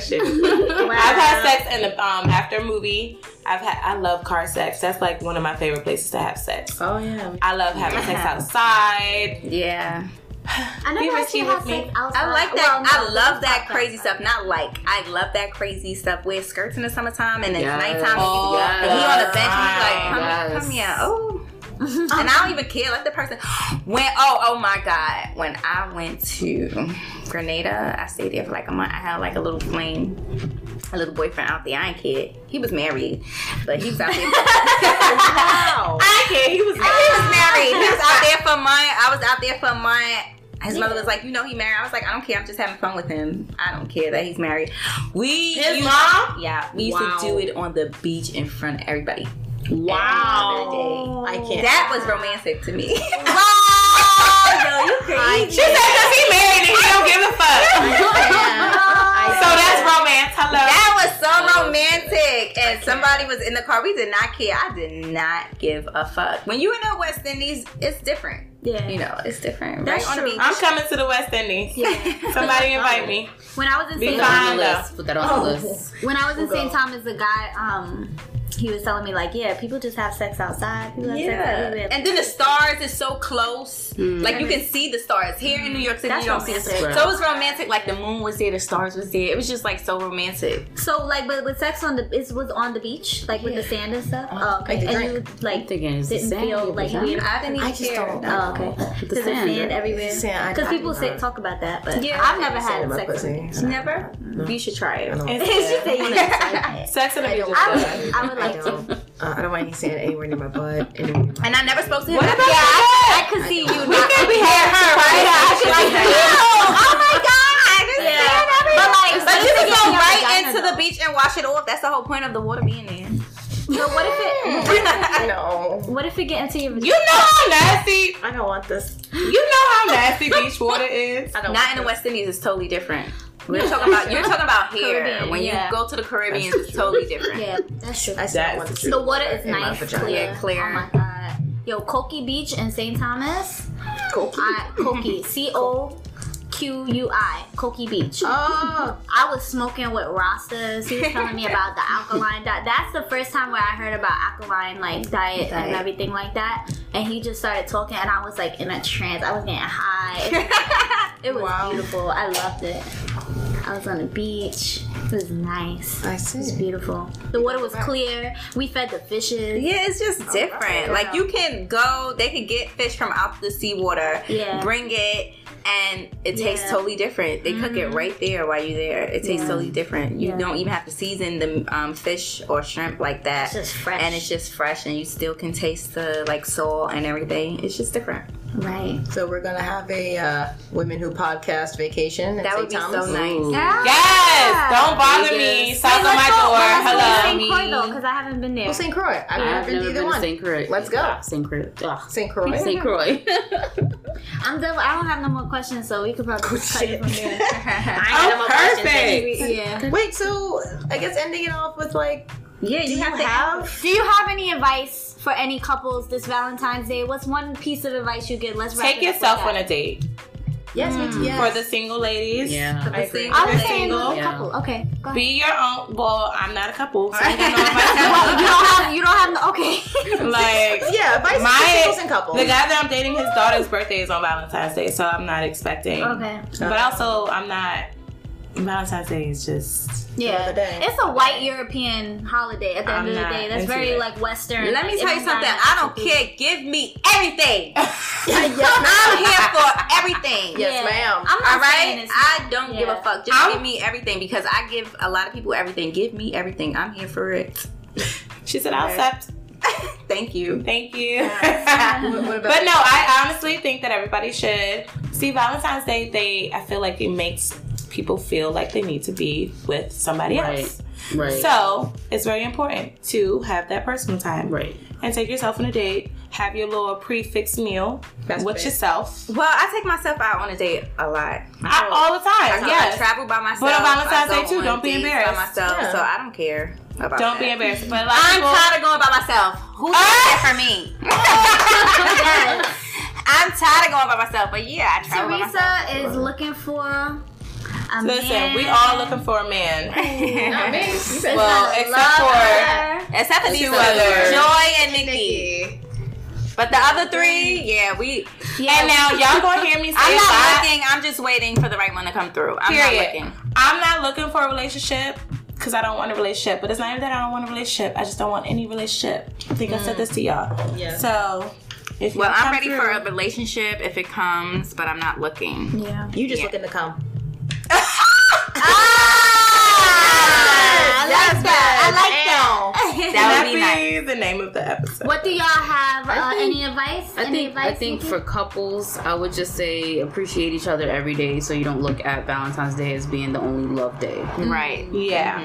shit. <laughs> I've had sex in the um after a movie. I've had I love car sex. That's like one of my favorite places to have sex. Oh yeah. I love having sex outside. Yeah. I never Be actually had with me. sex outside. I like that. Well, no, I love that podcast. crazy stuff. Not like I love that crazy stuff. Wear skirts in the summertime and it's Yes. nighttime. Oh, and he on the bench and he's like, come, yes. come here. Oh. <laughs> and I don't even care. Let the person. When oh oh my god, when I went to Grenada, I stayed there for like a month. I had like a little flame, a little boyfriend out there. I ain't kid. He was married, but he was out there. <laughs> Wow. I can't. He was He was married. He was out there for a month. I was out there for a month. His mother was like, you know, he married. I was like, I don't care. I'm just having fun with him. I don't care that he's married. We His used- mom? yeah, we used Wow. to do it on the beach in front of everybody. Wow. I can't. That was romantic to me. <laughs> <laughs> Oh, yo, you crazy. She said because he married and he don't give a fuck. <laughs> so that's romance. Hello. That was so romantic. And somebody was in the car. We did not care. I did not give a fuck. When you in the West Indies, it's different. Yeah. You know, it's different. That's right true. I'm coming to the West Indies. Yeah. Somebody invite me. When I was in Be St. Put that on fine. the Thomas. Put that on the list. when I was in St. Thomas, the guy, um, he was telling me like, yeah, people just have sex outside. People have sex Yeah. everywhere. And then the stars is so close. Hmm. Like you can see the stars. Here in New York City, That's you don't see the stars. So it was romantic. Like the moon was there, the stars was there. It was just like so romantic. So like, but with sex on the, it was on the beach, like with the sand and stuff. Uh, oh, okay. Like and you I'm like thinking it's the didn't sand. feel like vagina. weird. I didn't even I just care. don't- Oh, okay. With Because the the sand. sand right? everywhere. Sand, Because people say talk about that, but Yeah. I've never had sex. on the beach. Never. You should try it. don't. she said you never. Sex on the beach I would, I I don't. Uh, I don't want any sand anywhere near my butt. Anywhere near my And I never spoke to him. What about that. I, I could see you <laughs> We not. can be hear her, right? Yeah, I should like, Yeah. oh my god, this Yeah. sand everywhere. But, like, but you can go right into the beach and wash it off. That's the whole point of the water being there. So mm. what if it? No. What if it get into your? You know how nasty. I don't want this. You know how nasty beach water is. I don't Not want in the. West Indies, it's totally different. <laughs> We're talking about you're talking about here. Caribbean, when you yeah. go to the Caribbean, it's totally different. Yeah, that's true. I still That's want the true. The water is nice, clear. Clear. Oh my god. Yo, Coki Beach in St. Thomas. Cool. I Coki. C O Q U I. Coki Beach. Oh, I was smoking with Rastas. He was telling me about the alkaline diet. That's the first time where I heard about alkaline like diet, and everything like that. And he just started talking, and I was like in a trance. I was getting high. <laughs> It was Wow. beautiful. I loved it. I was on the beach. It was nice. I It was beautiful. The water was clear. We fed the fishes. Yeah, it's just different. right. Like you can go, they could get fish from out the seawater, Yeah. bring it, and it tastes totally different. They cook it right there while you're there. It tastes Yeah. totally different. You Yeah. don't even have to season the um, fish or shrimp like that. It's just fresh. and it's just fresh, and you still can taste the like salt and everything. It's just different. Right. So we're gonna have a uh, women who podcast vacation. At That St. would be Thomas. so nice. Ooh. Yes. Don't bother me. Vegas. South on my door. Hello. St. Croix though, because I haven't been there. Well, St. Croix. I've I've never been to either one. St. Croix. Let's go. <laughs> Yeah, St. Croix. Ugh. St. Croix. St. <laughs> Croix. I'm done. I don't have no more questions, so we could probably just cut it from there. <laughs> Oh, perfect. yeah. Wait, so I guess ending it off with like, Yeah, do you you have to have? Do you have any advice for any couples this Valentine's Day? What's one piece of advice you give? Let's wrap Take it up with yourself that. on a date. Yes, mm. yes. For the single ladies. Yeah. I agree. I was single. Yeah. couple. Okay, go ahead. Be your own. Well, I'm not a couple, so I don't know <laughs> if Well, you don't have. You don't have. No, okay. <laughs> like. yeah, advice My- for singles and couples. The guy that I'm dating, his daughter's birthday is on Valentine's Day, so I'm not expecting. okay. But also, I'm not. Valentine's Day is just. Yeah, other day. it's a white European holiday. At the I'm end of the day, that's very it. like Western. Let me like, tell you something. I don't care. Give me everything. <laughs> yes, I'm here for everything. Yes, Yeah. ma'am. I'm not All saying. I don't give a fuck. Just I'm- give me everything because I give a lot of people everything. Give me everything. I'm here for it. She said, "I'll accept." <laughs> Thank you. Thank you. What- <laughs> what but no, I honestly think that everybody should see Valentine's Day. They, I feel like it makes people feel like they need to be with somebody Right. else. Right. So it's very important to have that personal time right. and take yourself on a date. Have your little prix fixe meal That's with big. yourself Well, I take myself out on a date a lot. I- all the time. I, yes. I travel by myself. But on Valentine's I go Day, too, don't be embarrassed. By myself, Yeah. so I don't care about Don't be embarrassed. But a I'm people, tired of going by myself. Who's there for me? <laughs> <laughs> I'm tired of going by myself. But yeah, I travel by. Teresa is looking for A Listen, man. we all looking for a man. <laughs> Not me. Well, except for Lover. Except for these Two two others. Joy and Nikki. Nikki. But the other three, yeah, we. Yeah, and now y'all gonna hear me <laughs> say I'm not lot. looking. I'm just waiting for the right one to come through. I'm Period. not looking. I'm not looking for a relationship because I don't want a relationship. But it's not even that I don't want a relationship. I just don't want any relationship. I think I said this to y'all. Yeah. So, if Well, y'all I'm ready through- for a relationship if it comes, but I'm not looking. yeah. You just Yeah. looking to come. Ah! Ah, I like that. I like that. <laughs> That would be That nice. the name of the episode. What do y'all have? Uh, think- any advice? I any think advice I think for couples, I would just say appreciate each other every day, so you don't look at Valentine's Day as being the only love day. Right. Yeah.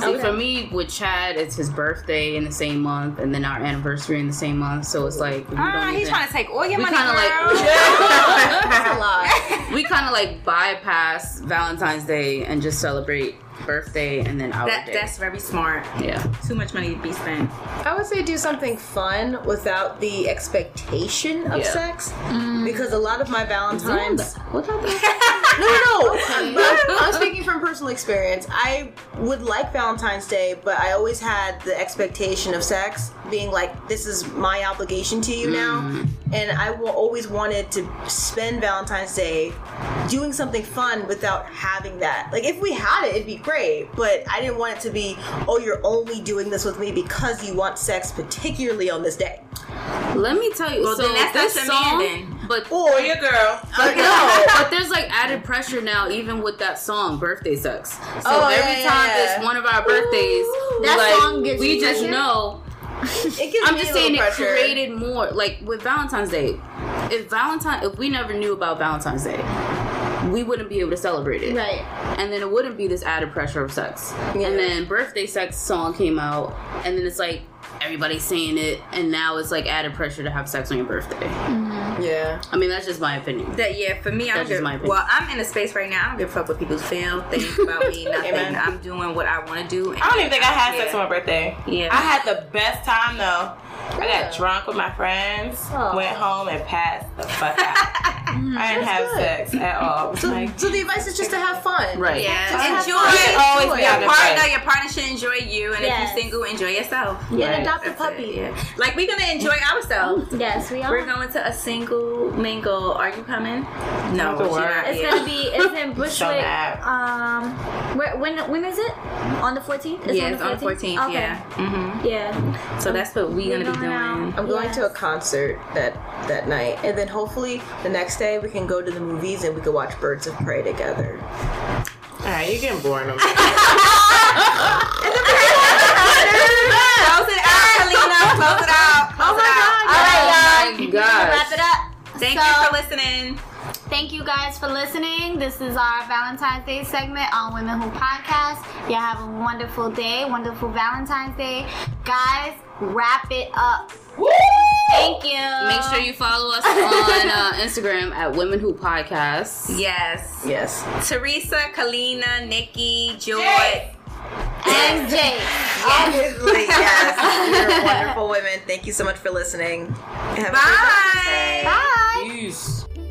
See, for me with Chad, it's his birthday in the same month, and then our anniversary in the same month. So it's like we Ah, don't he's even- trying to take all your we money, kind of girl. like <laughs> That's a lot. we kind of like bypass Valentine's Day and just celebrate birthday and then our That, day. that's very smart. yeah. Too much money to be spent. I would say do something fun without the expectation of Yeah. sex. Mm. Because a lot of my Valentine's. What happened? <laughs> No, no, no. I'm, I'm speaking from personal experience. I would like Valentine's Day, but I always had the expectation of sex being like, this is my obligation to you now. Mm. And I will always wanted to spend Valentine's Day doing something fun without having that. Like, if we had it, it'd be great, but I didn't want it to be, oh, you're only doing this with me because you want sex, particularly on this day. Let me tell you. Well, so then that's this not your man song, then. but Or your girl. But no, <laughs> but there's like added pressure now, even with that song, "Birthday Sex." So Oh, every yeah, time yeah. it's one of our birthdays, we That like, song gives we just pressure? know. It gives I'm me just a saying little it created more. Like with Valentine's Day, if Valentine, if we never knew about Valentine's Day, we wouldn't be able to celebrate it. Right. And then it wouldn't be this added pressure of sex. Yeah. And then birthday sex song came out, and then it's like everybody's saying it, and now it's like added pressure to have sex on your birthday. Mm-hmm. Yeah. I mean, that's just my opinion. That yeah, for me, I That's don't just give, my opinion. well, I'm in a space right now. I don't give a fuck what people feel, think <laughs> about me, nothing. Amen. I'm doing what I want to do. and I don't even think I had sex yeah. on my birthday. Yeah. I had the best time though. I got drunk with my friends, Aw. went home and passed the fuck out. <laughs> I didn't have good. sex at all. So, like, so the advice is just to have fun. Right. Yeah, Just enjoy. fun. You should always be your having partner. Your partner should enjoy you, and Yes. if you're single, enjoy yourself. Yeah, Right. adopt a puppy. it, yeah. Like we're gonna enjoy ourselves. Yes, we are. We're going to a single mingle. Are you coming? No, The she's word. not It's yet. gonna be. It's in <laughs> Bushwick. mad. um, where, when when is it? On the 14th. It's yeah, it's on the 14th. Okay. Yeah. hmm Yeah. So that's what we're gonna be going out. I'm going Yes. to a concert that that night, and then hopefully the next day we can go to the movies and we can watch Birds of Prey together. all right, you're getting boring. on <laughs> me. Close it out, Kalina. Close it out. Close it out. Oh all right, y'all. Oh my We're gosh. gonna wrap it up. Thank So- you for listening. Thank you guys for listening. This is our Valentine's Day segment on Women Who Podcast. Y'all have a wonderful day, wonderful Valentine's Day. Guys, wrap it up. Thank you. Make sure you follow us on uh, <laughs> Instagram at Women Who Podcast. Yes. Yes. Teresa, Kalina, Nikki, Joy. And Jay. Obviously, <laughs> yes. You're wonderful women. Thank you so much for listening. Have a great Bye. Bye.